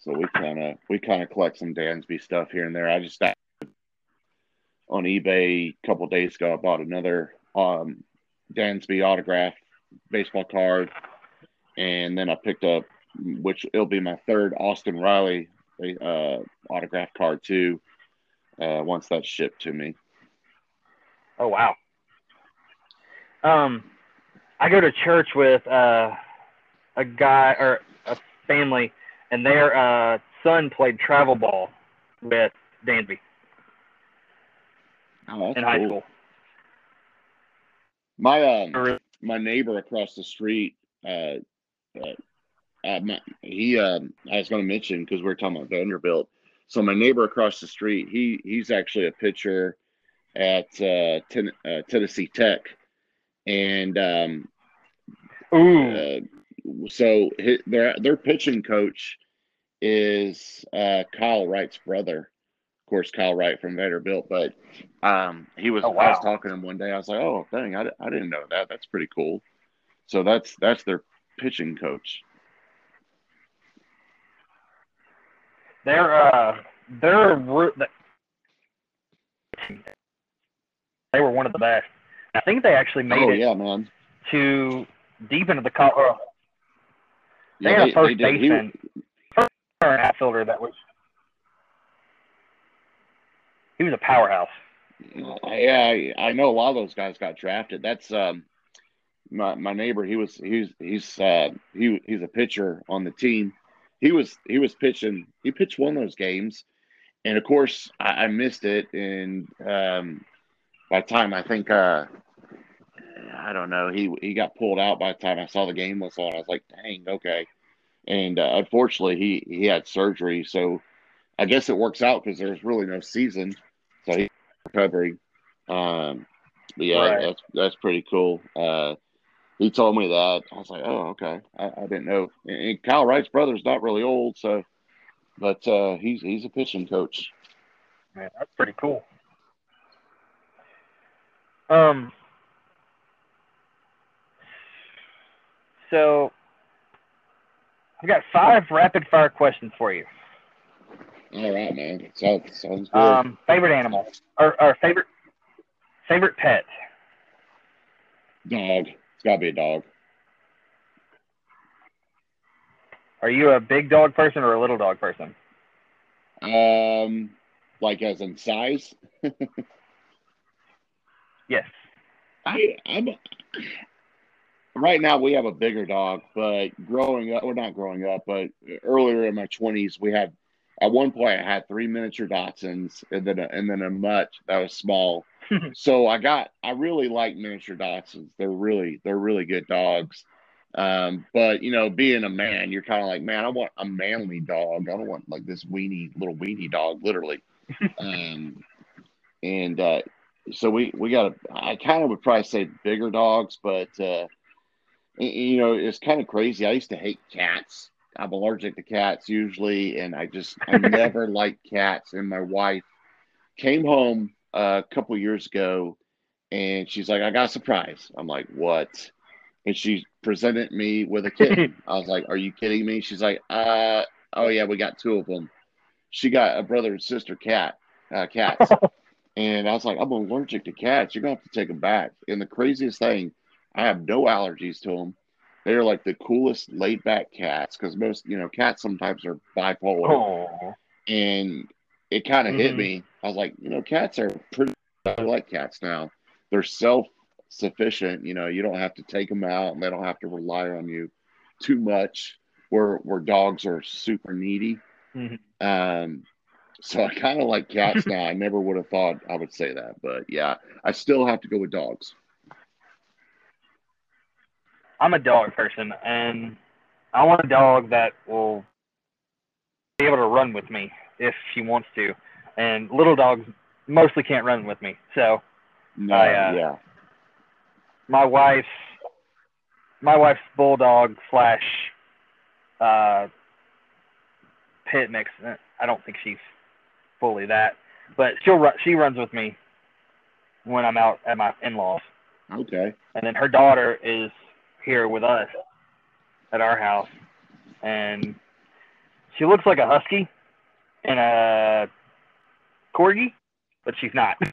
so we kind of we kind of collect some Dansby stuff here and there. I just on eBay a couple days ago. I bought another um, Dansby autograph baseball card, and then I picked up which it'll be my third Austin Riley uh, autograph card too. Uh, once that's shipped to me. Oh wow! Um, I go to church with uh, a guy or a family, and their uh, son played travel ball with Dansby oh, in high school. My um, my neighbor across the street, uh, uh, uh my, he um, I was going to mention because we are talking about Vanderbilt. So my neighbor across the street, he he's actually a pitcher at uh, ten, uh, Tennessee Tech and um, uh, so his, their their pitching coach is uh, Kyle Wright's brother. Of course, Kyle Wright from Vanderbilt, but um, he was. Oh, wow. I was talking to him one day. I was like, "Oh, dang, I, I didn't know that. That's pretty cool." So that's that's their pitching coach. They're uh, they're they were one of the best. I think they actually made oh, it yeah, man. to deep into the Colorado. They yeah, had a first baseman, first outfielder that was he was a powerhouse. Yeah, I know a lot of those guys got drafted. That's um, my my neighbor. He was he's he's uh, he he's a pitcher on the team. He was he was pitching. He pitched one of those games, and of course I, I missed it. And um, by the time I think uh, I don't know, he he got pulled out by the time I saw the game was on. I was like, dang, okay. And uh, unfortunately, he he had surgery, so I guess it works out because there's really no season, so he's recovering. Um, but yeah, right. that's that's pretty cool. Uh, he told me that I was like, oh, okay, I, I didn't know. And Kyle Wright's brother's not really old, so but uh, he's he's a pitching coach. Man, that's pretty cool. Um, so I've got five rapid fire questions for you. All right, man. Sounds sounds good. Um, favorite animal or, or favorite favorite pet? Dog. It's got to be a dog. Are you a big dog person or a little dog person? Um, like as in size. (laughs) yes. I I'm right now we have a bigger dog, but growing up, or not growing up, but earlier in my twenties, we had at one point I had three miniature Dachshunds and then a, and then a mutt that was small. (laughs) so I got I really like miniature Dachshunds. They're really they're really good dogs. Um, but you know, being a man, you're kind of like, man, I want a manly dog. I don't want like this weenie little weenie dog, literally. (laughs) um, and uh, so we we got. a, I kind of would probably say bigger dogs, but uh, you know, it's kind of crazy. I used to hate cats. I'm allergic to cats usually, and I just I (laughs) never liked cats. And my wife came home uh, a couple years ago, and she's like, "I got a surprise." I'm like, "What?" And she presented me with a (laughs) kitten. I was like, "Are you kidding me?" She's like, "Uh, oh yeah, we got two of them." She got a brother and sister cat, uh, cats, (laughs) and I was like, "I'm allergic to cats. You're gonna have to take them back." And the craziest thing, I have no allergies to them. They're like the coolest laid back cats because most, you know, cats sometimes are bipolar. Oh. And it kind of hit Mhm. me. I was like, you know, cats are pretty, I like cats now. They're self sufficient. You know, you don't have to take them out and they don't have to rely on you too much where, where dogs are super needy. Mhm. Um, so I kind of like cats now. I never would have thought I would say that, but yeah, I still have to go with dogs. I'm a dog person, and I want a dog that will be able to run with me if she wants to. And little dogs mostly can't run with me. So No, I, uh, yeah. my wife's my wife's bulldog slash uh, pit mix. I don't think she's fully that, but she'll run. She runs with me when I'm out at my in-laws. Okay. and then her daughter is here with us at our house, and she looks like a husky and a corgi, but she's not. (laughs)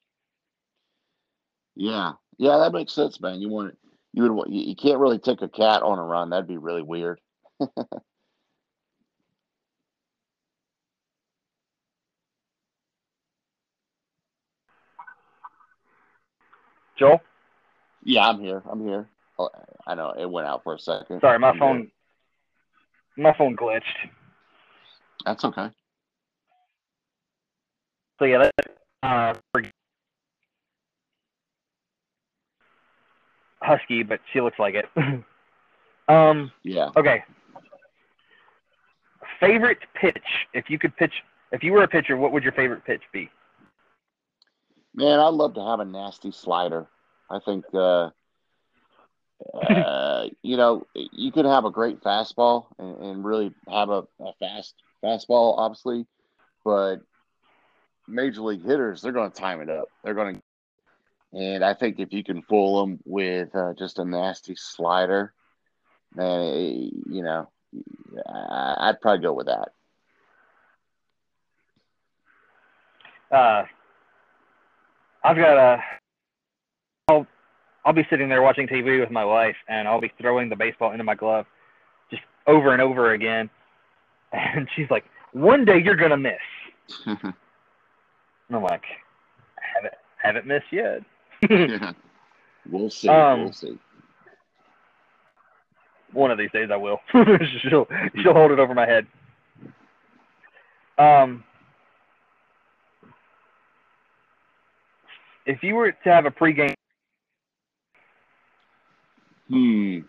Yeah, yeah, that makes sense, man. You want you would you can't really take a cat on a run. That'd be really weird. (laughs) Joel, Yeah, I'm here. I'm here. Oh, I know it went out for a second. sorry, my I'm phone, my phone glitched. That's okay. So yeah, that uh, husky, but she looks like it. (laughs) um, Yeah. okay. Favorite pitch? If you could pitch, if you were a pitcher, what would your favorite pitch be? Man, I'd love to have a nasty slider. I think, uh, uh, (laughs) you know, you could have a great fastball and, and really have a, a fast fastball, obviously, but major league hitters, they're going to time it up. They're going to, and I think if you can fool them with uh, just a nasty slider, man, eh, you know, I- I'd probably go with that. uh, I've got a. I'll I'll be sitting there watching TV with my wife, and I'll be throwing the baseball into my glove, just over and over again, (laughs) and she's like, "One day you're gonna miss," (laughs) and I'm like, "Haven't haven't missed yet." yeah. We'll see. Um, we'll see. One of these days I will. (laughs) she'll she'll hold it over my head. Um, if you were to have a pregame, Hmm.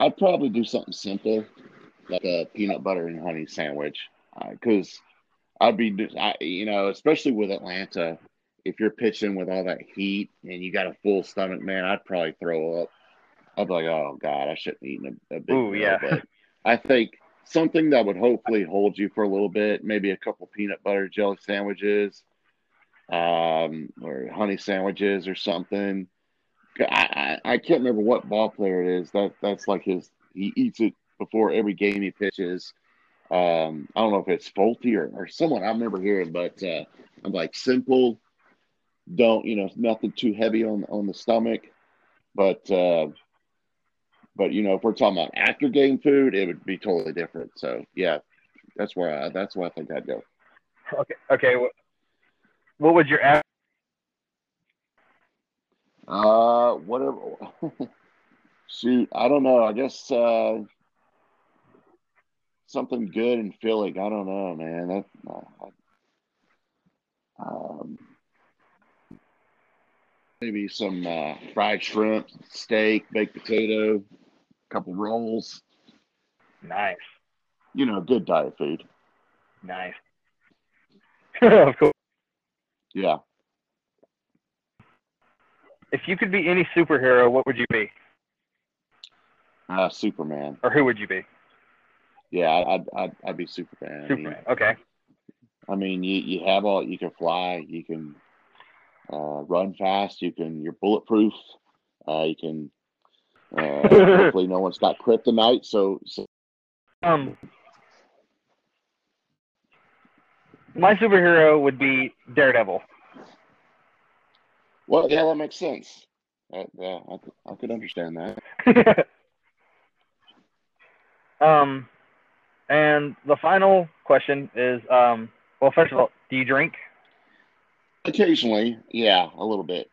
I'd probably do something simple, like a peanut butter and honey sandwich, because I'd be, I, you know, especially with Atlanta, if you're pitching with all that heat and you got a full stomach, man, I'd probably throw up. I'd be like, oh God, I shouldn't have eaten a, a big Ooh, meal. yeah. (laughs) But I think something that would hopefully hold you for a little bit, maybe a couple peanut butter jelly sandwiches, um, or honey sandwiches or something. I, I, I can't remember what ball player it is. That that's like his. He eats it before every game he pitches. Um, I don't know if it's Folty or, or someone I remember hearing, but uh, I'm like simple. Don't you know nothing too heavy on on the stomach, but uh, but you know if we're talking about after game food, it would be totally different. So yeah, that's where I, that's where I think I'd go. Okay. Okay. What, what would your average? Uh, whatever. (laughs) Shoot, I don't know. I guess uh, something good and filling. I don't know, man. That, uh, um, maybe some uh, fried shrimp, steak, baked potato, a couple rolls. Nice. You know, good diet food. Nice. (laughs) of course. Yeah. If you could be any superhero, what would you be? Uh, Superman. Or who would you be? Yeah, I'd I'd, I'd be Superman. Superman. I mean, okay. I mean, you, you have all you can fly, you can uh, run fast, you can you're bulletproof, uh, you can. Uh, (laughs) hopefully, no one's got kryptonite. So, so Um, my superhero would be Daredevil. well, yeah, that makes sense. Uh, yeah, I could, I could understand that. (laughs) um, and the final question is, um, well, first of all, do you drink? Occasionally, yeah, a little bit.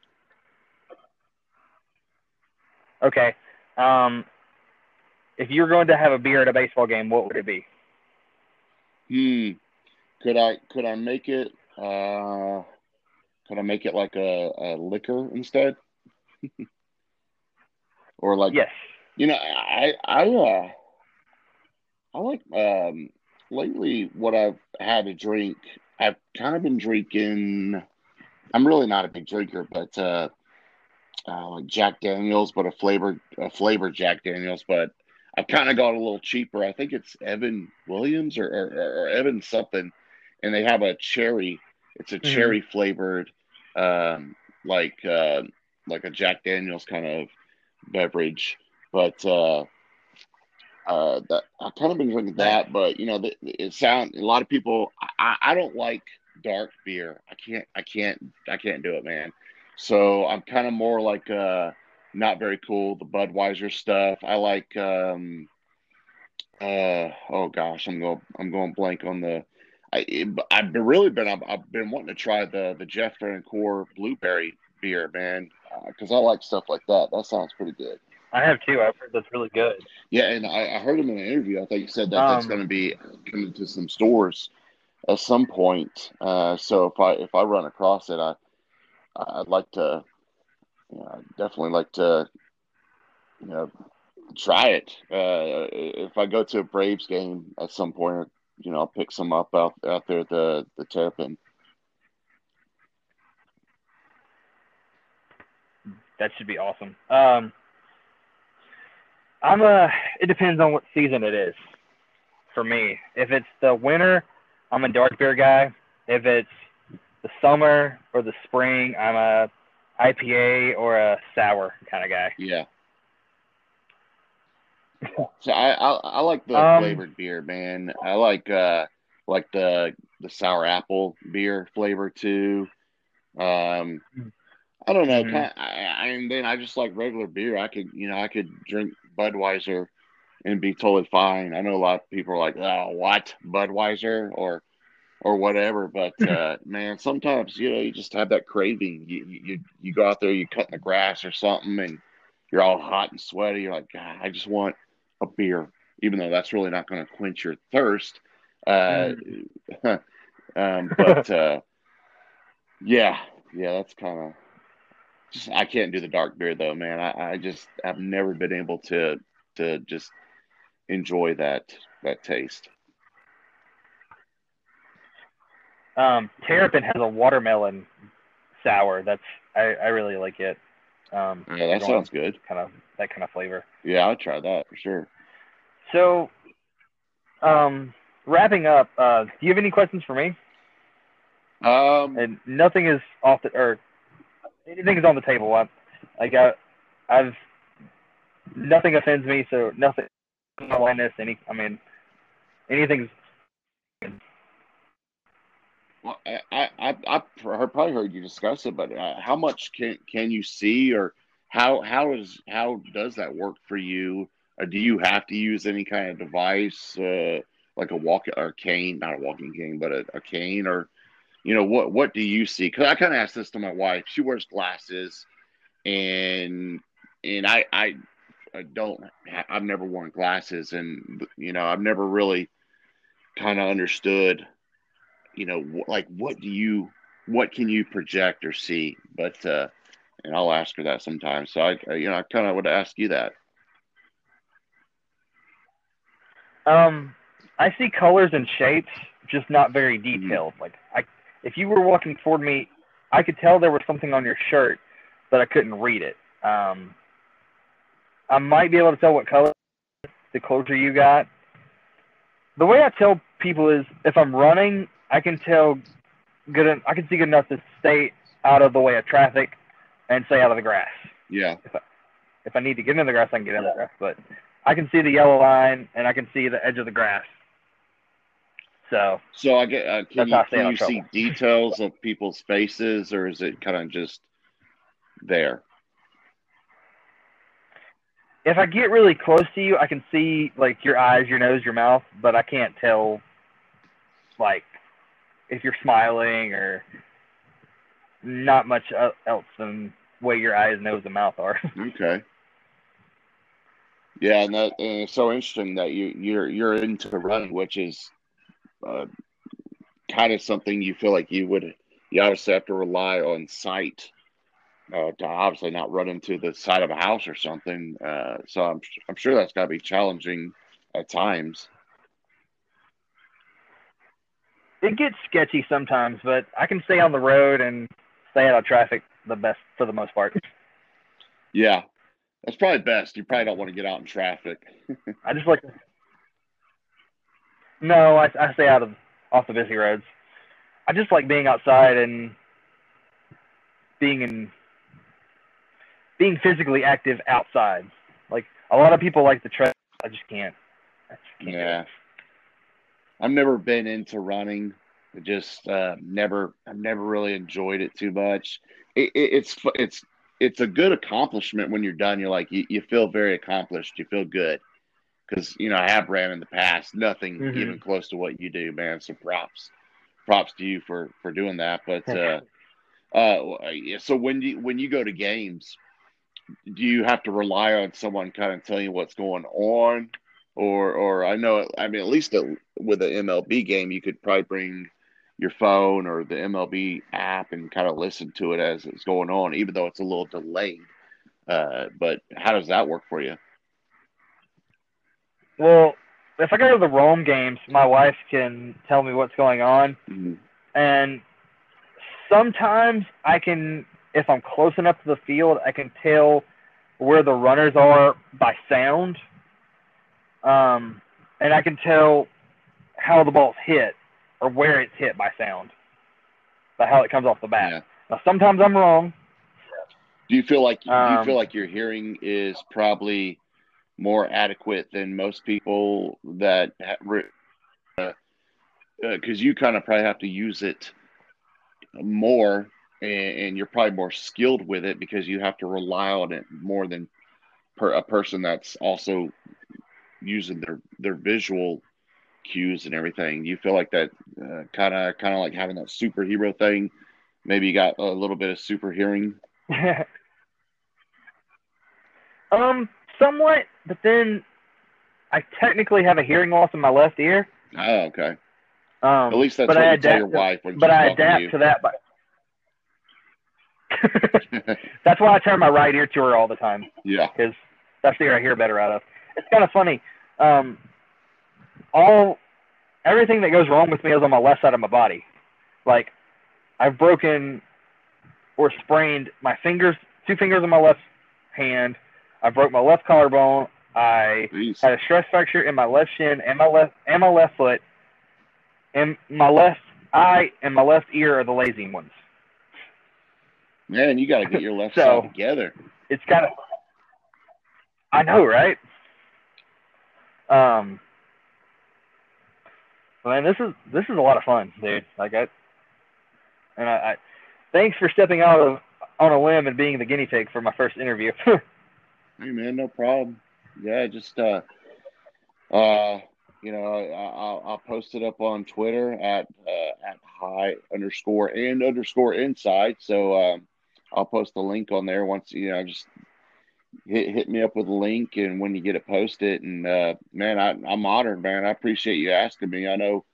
Okay. Um, if you were going to have a beer at a baseball game, what would it be? Hmm. Could I could I make it? Uh, could I make it like a, a liquor instead? (laughs) or like Yes. You know, I I uh I like um lately what I've had to drink. I've kind of been drinking. I'm really not a big drinker, but uh, uh like Jack Daniels, but a flavored a flavored Jack Daniels. But I've kind of got a little cheaper. I think it's Evan Williams or or, or Evan something, and they have a cherry. It's a Mhm. cherry flavored, um, like uh, like a Jack Daniels kind of beverage. But uh, uh, that I've kind of been drinking that, but you know, the, it sound a lot of people. I, I don't like dark beer. I can't. I can't. I can't do it, man. So I'm kind of more like uh, not very cool. The Budweiser stuff. I like. Um, uh, oh gosh, I'm going. I'm going blank on the. I, I've been really been. I've, I've been wanting to try the the Jeff Core blueberry beer, man, because I like stuff like that. That sounds pretty good. I have two. I've heard that's really good. Yeah, and I, I heard him in an interview. I think he said that that's Um, going to be coming to some stores at some point. Uh, so if I if I run across it, I I'd like to, you know, I'd definitely like to, you know, try it. Uh, if I go to a Braves game at some point, you know, I'll pick some up out out there at the the Terrapin. That should be awesome. Um, I'm a. It depends on what season it is. For me, if it's the winter, I'm a dark beer guy. If it's the summer or the spring, I'm a IPA or a sour kind of guy. Yeah. So I, I I like the Um, flavored beer, man. I like uh like the the sour apple beer flavor too. Um, I don't know. Mhm. Kind I, I, and then I just like regular beer. I could you know I could drink Budweiser and be totally fine. I know a lot of people are like, oh, what Budweiser or or whatever. But (laughs) uh, man, sometimes you know you just have that craving. You you you go out there, you cut in the grass or something, and you're all hot and sweaty. You're like, God, I just want a beer, even though that's really not going to quench your thirst. Uh, (laughs) um, but uh, yeah, yeah, that's kind of. Just, I can't do the dark beer though, man. I, I just I've never been able to to just enjoy that that taste. Um, Terrapin has a watermelon sour. That's I, I really like it. Um, Yeah, that sounds good. kind of that kind of flavor. Yeah, I'll try that for sure. So, um, wrapping up, uh, do you have any questions for me? Um, And nothing is off the or anything is on the table. I, like I, I've nothing offends me, so nothing. Blindness, any. I mean, anything's. Well, I, I, I, probably heard you discuss it, but uh, how much can can you see, or how how is how does that work for you? Or do you have to use any kind of device, uh, like a walk or cane, not a walking cane, but a, a cane or you know what what do you see? Because I kind of asked this to my wife. She wears glasses, and and I, I don't I've never worn glasses, and you know I've never really kind of understood, you know, like what do you what can you project or see? But uh, and I'll ask her that sometimes. So I you know I kind of would ask you that. Um, I see colors and shapes, just not very mm-hmm. detailed. Mm-hmm. Like I, if you were walking toward me, I could tell there was something on your shirt, but I couldn't read it. Um, I might be able to tell what color the closer you got. The way I tell people is if I'm running, I can tell good. I can see good enough to stay out of the way of traffic and stay out of the grass. Yeah. If I, if I need to get in the grass, I can get in the grass. But I can see the yellow line and I can see the edge of the grass. So, so I get. Uh, can you, can you see details of people's faces, or is it kind of just there? If I get really close to you, I can see like your eyes, your nose, your mouth, but I can't tell like if you're smiling or not much else than way your eyes, nose, and mouth are. (laughs) okay. Yeah, and that and it's so interesting that you you're you're into running, which is uh, kind of something you feel like you would you obviously have to rely on sight uh, to obviously not run into the side of a house or something. Uh, so I'm I'm sure that's got to be challenging at times. It gets sketchy sometimes, but I can stay on the road and stay out of traffic the best for the most part. Yeah, that's probably best. You probably don't want to get out in traffic. (laughs) I just like. To... No, I, I stay out of off the busy roads. I just like being outside and being in being physically active outside. Like a lot of people like the trail. I just can't. I just can't yeah. I've never been into running. just uh, never. I've never really enjoyed it too much. It, it, it's it's it's a good accomplishment when you're done. You're like you, you feel very accomplished. You feel good because you know I have ran in the past. Nothing mm-hmm. even close to what you do, man. So props, props to you for for doing that. But uh, uh, so when you when you go to games, do you have to rely on someone kind of telling you what's going on, or or I know I mean at least with an MLB game you could probably bring your phone or the MLB app and kind of listen to it as it's going on, even though it's a little delayed. Uh, but how does that work for you? Well, if I go to the Rome games, my wife can tell me what's going on, mm-hmm. and sometimes I can, if I'm close enough to the field, I can tell where the runners are by sound, um, and I can tell how the ball's hit or where it's hit by sound, by how it comes off the bat. Yeah. Now, sometimes I'm wrong. Do you feel like um, do you feel um, like your hearing is probably more adequate than most people that because uh, uh, you kind of probably have to use it more and, and, you're probably more skilled with it because you have to rely on it more than per, a person that's also using their their visual cues and everything. You feel like that kind of kind of like having that superhero thing. Maybe you got a little bit of super hearing. (laughs) um, somewhat, but then I technically have a hearing loss in my left ear. Oh, okay. Um, At least that's what I you tell your wife when But I adapt to, to that. But (laughs) (laughs) that's why I turn my right ear to her all the time. Yeah. Because that's the ear I hear better out of. It's kind of funny. Um, all everything that goes wrong with me is on my left side of my body. Like I've broken or sprained my fingers, two fingers on my left hand. I broke my left collarbone. I Jeez. had a stress fracture in my left shin and my left and my left foot. And my left eye and my left ear are the lazy ones. Man, you got to get your left (laughs) so, side together. It's kind of. I know, right? Um, man, this is this is a lot of fun, dude. Like I, and I, I thanks for stepping out of on a limb and being the guinea pig for my first interview. (laughs) hey man, no problem. Yeah, just uh, uh, you know, I, will I'll post it up on Twitter at uh, at high underscore and underscore inside. So um, I'll post the link on there once you know just hit hit me up with a link and when you get it posted. And uh, man, I, I'm honored, man. I appreciate you asking me. I know.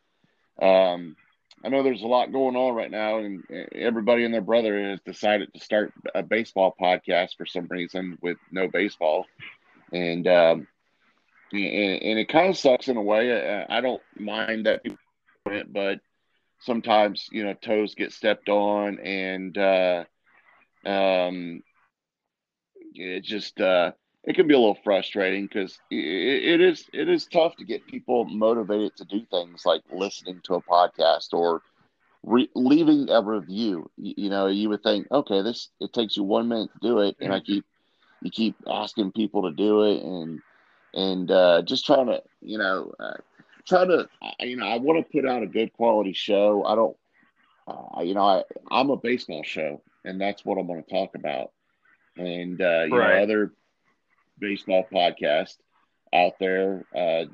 Um, I know there's a lot going on right now, and everybody and their brother has decided to start a baseball podcast for some reason with no baseball, and um, and, and it kind of sucks in a way. I, I don't mind that people it, but sometimes you know toes get stepped on, and uh, um, it just uh, it can be a little frustrating because it, it is it is tough to get people motivated to do things like listening to a podcast or re- leaving a review. You, you, know, you would think, okay, this it takes you one minute to do it, and I keep you keep asking people to do it, and and uh, just trying to you know uh, try to you know I want to put out a good quality show. I don't. Uh, you know, I, I'm a baseball show, and that's what I'm going to talk about and uh, you right. know other baseball podcasts out there uh,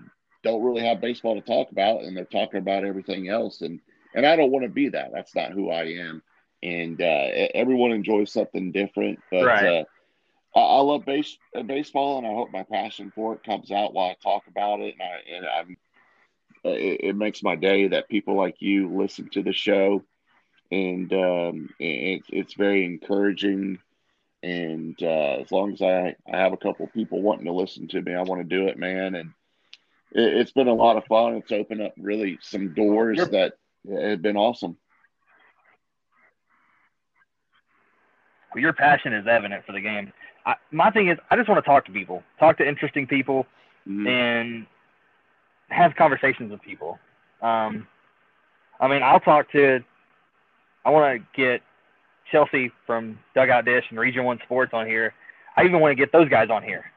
don't really have baseball to talk about, and they're talking about everything else. And and I don't want to be that. That's not who I am. And uh, everyone enjoys something different, but right. uh, I, I, love base, uh, baseball, and I hope my passion for it comes out while I talk about it. And, I, and I'm, uh, it, it, makes my day that people like you listen to the show, and um, it, it's very encouraging and uh, as long as I, I have a couple people wanting to listen to me, I want to do it, man. And it, has been a lot of fun. It's opened up really some doors yep. that have been awesome. Well, your passion is evident for the game. I, my thing is, I just want to talk to people, talk to interesting people, mm-hmm. and have conversations with people. Um, I mean, I'll talk to. I want to get Chelsea from Dugout Dish and Region One Sports on here. I even want to get those guys on here,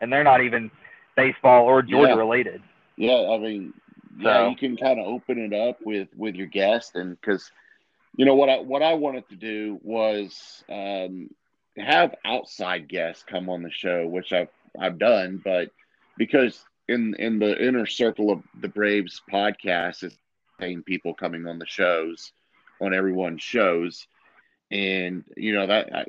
and they're not even baseball or Georgia yeah. related. Yeah, I mean, yeah, so, you can kind of open it up with with your guest, and because you know what I what I wanted to do was um, have outside guests come on the show, which I've I've done, but because in in the inner circle of the Braves podcast is paying people coming on the shows on everyone's shows and you know that I,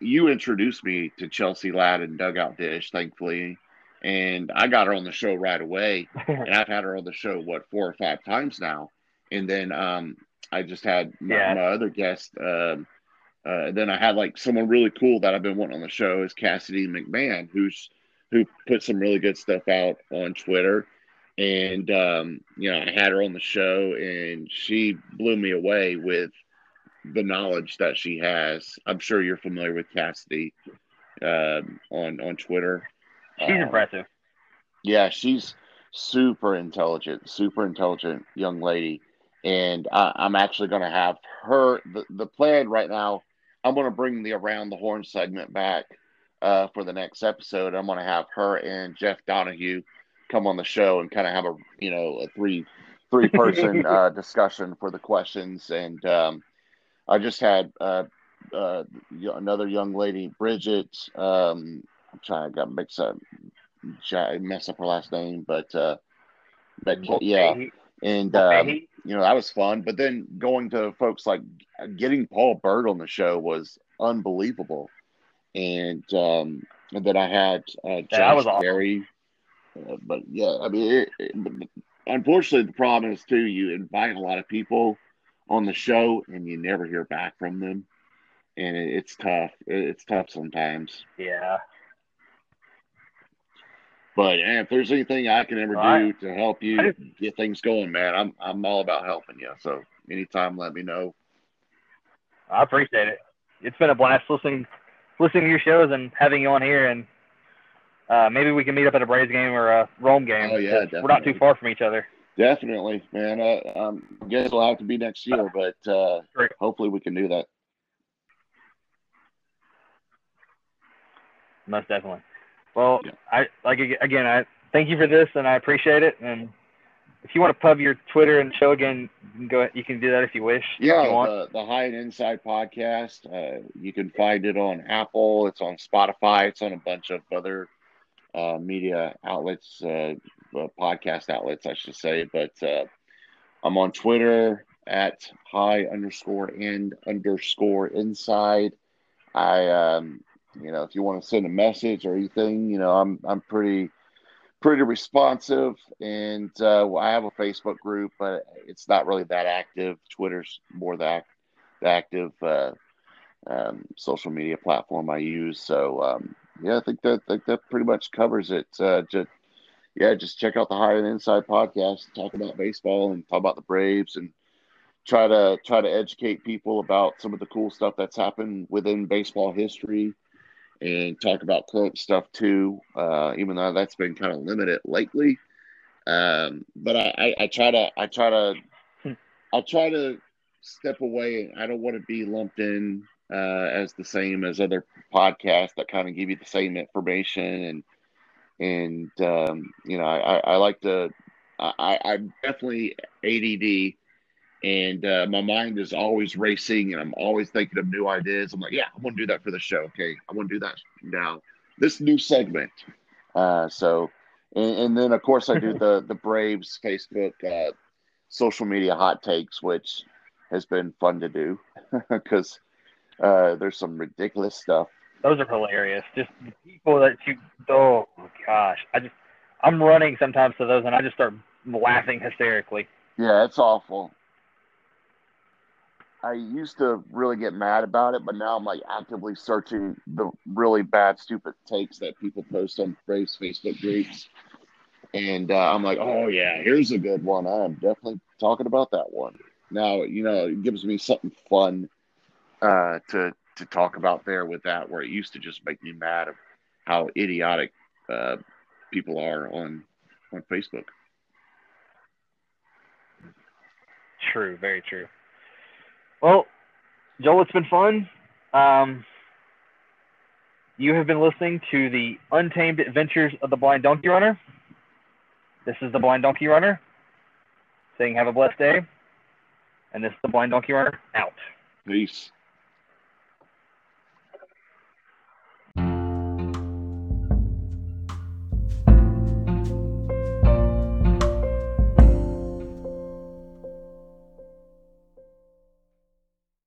you introduced me to Chelsea Ladd and Dugout Dish, thankfully, and I got her on the show right away. (laughs) and I've had her on the show what four or five times now, and then um, I just had my, yeah. my other guest. Um, uh, then I had like someone really cool that I've been wanting on the show is Cassidy McMahon, who's who put some really good stuff out on Twitter. And um, you know, I had her on the show, and she blew me away with the knowledge that she has. I'm sure you're familiar with Cassidy um, on on Twitter. She's uh, impressive. Yeah, she's super intelligent, super intelligent young lady, and I, am actually going to have her. The, the plan right now, I'm going to bring the around the horn segment back uh, for the next episode. I'm going to have her and Jeff Donahue come on the show and kind of have a you know a three three person (laughs) uh, discussion for the questions and um, I just had uh, uh, another young lady, Bridget. Um, I'm trying to got mixed up, mess up her last name, but uh, but yeah, and uh, you know that was fun. But then going to folks like getting Paul Byrd on the show was unbelievable, and um, and then I had uh, Josh yeah, was Awesome. Uh, but yeah, I mean, it, it, unfortunately, the problem is too you invite a lot of people on the show and you never hear back from them. And it, it's tough. It, it's tough sometimes. Yeah. But if there's anything I can ever do to help you just, get things going, man, I'm I'm all about helping you. So anytime, let me know. I appreciate it. It's been a blast listening listening to your shows and having you on here, and uh, maybe we can meet up at a Braves game or a Rome game. Oh yeah, definitely. we're not too far from each other. Definitely, man. Uh, um, I guess it'll have to be next year, but uh, hopefully we can do that. Most definitely. Well, yeah. I like again. I thank you for this, and I appreciate it. And if you want to pub your Twitter and show again, you can go. You can do that if you wish. Yeah, you the, the High and Inside podcast. Uh, you can find it on Apple. It's on Spotify. It's on a bunch of other uh, media outlets. Uh, uh, podcast outlets, I should say. But uh, I'm on Twitter at high underscore and underscore inside. I, um, you know, if you want to send a message or anything, you know, I'm I'm pretty pretty responsive, and uh, I have a Facebook group, but it's not really that active. Twitter's more that the active uh, um, social media platform I use. So um, yeah, I think that that pretty much covers it. Uh, just yeah, just check out the High and Inside podcast, talk about baseball and talk about the Braves and try to try to educate people about some of the cool stuff that's happened within baseball history and talk about current stuff too. Uh, even though that's been kind of limited lately, um, but I, I, I try to I try to I try to step away. I don't want to be lumped in uh, as the same as other podcasts that kind of give you the same information and and um, you know I, I like to I, I'm definitely ADD and uh, my mind is always racing and I'm always thinking of new ideas. I'm like, yeah, I want to do that for the show. Okay, I want to do that now. This new segment. Uh, so, and, and, then of course I do (laughs) the the Braves Facebook uh, social media hot takes, which has been fun to do (laughs) because uh, there's some ridiculous stuff. Those are hilarious. Just the people that you. Oh gosh, I just I'm running sometimes to those, and I just start laughing hysterically. Yeah, it's awful. I used to really get mad about it, but now I'm like actively searching the really bad, stupid takes that people post on Braves Facebook groups. And uh, I'm like, oh, yeah, here's a good one. I'm definitely talking about that one. Now, you know, it gives me something fun uh, to to talk about there with that, where it used to just make me mad of how idiotic uh, people are on on Facebook. True, very true. Well, Joel, it's been fun. Um, you have been listening to the Untamed Adventures of the Blind Donkey Runner. This is the Blind Donkey Runner saying, Have a blessed day. And this is the Blind Donkey Runner out. Peace.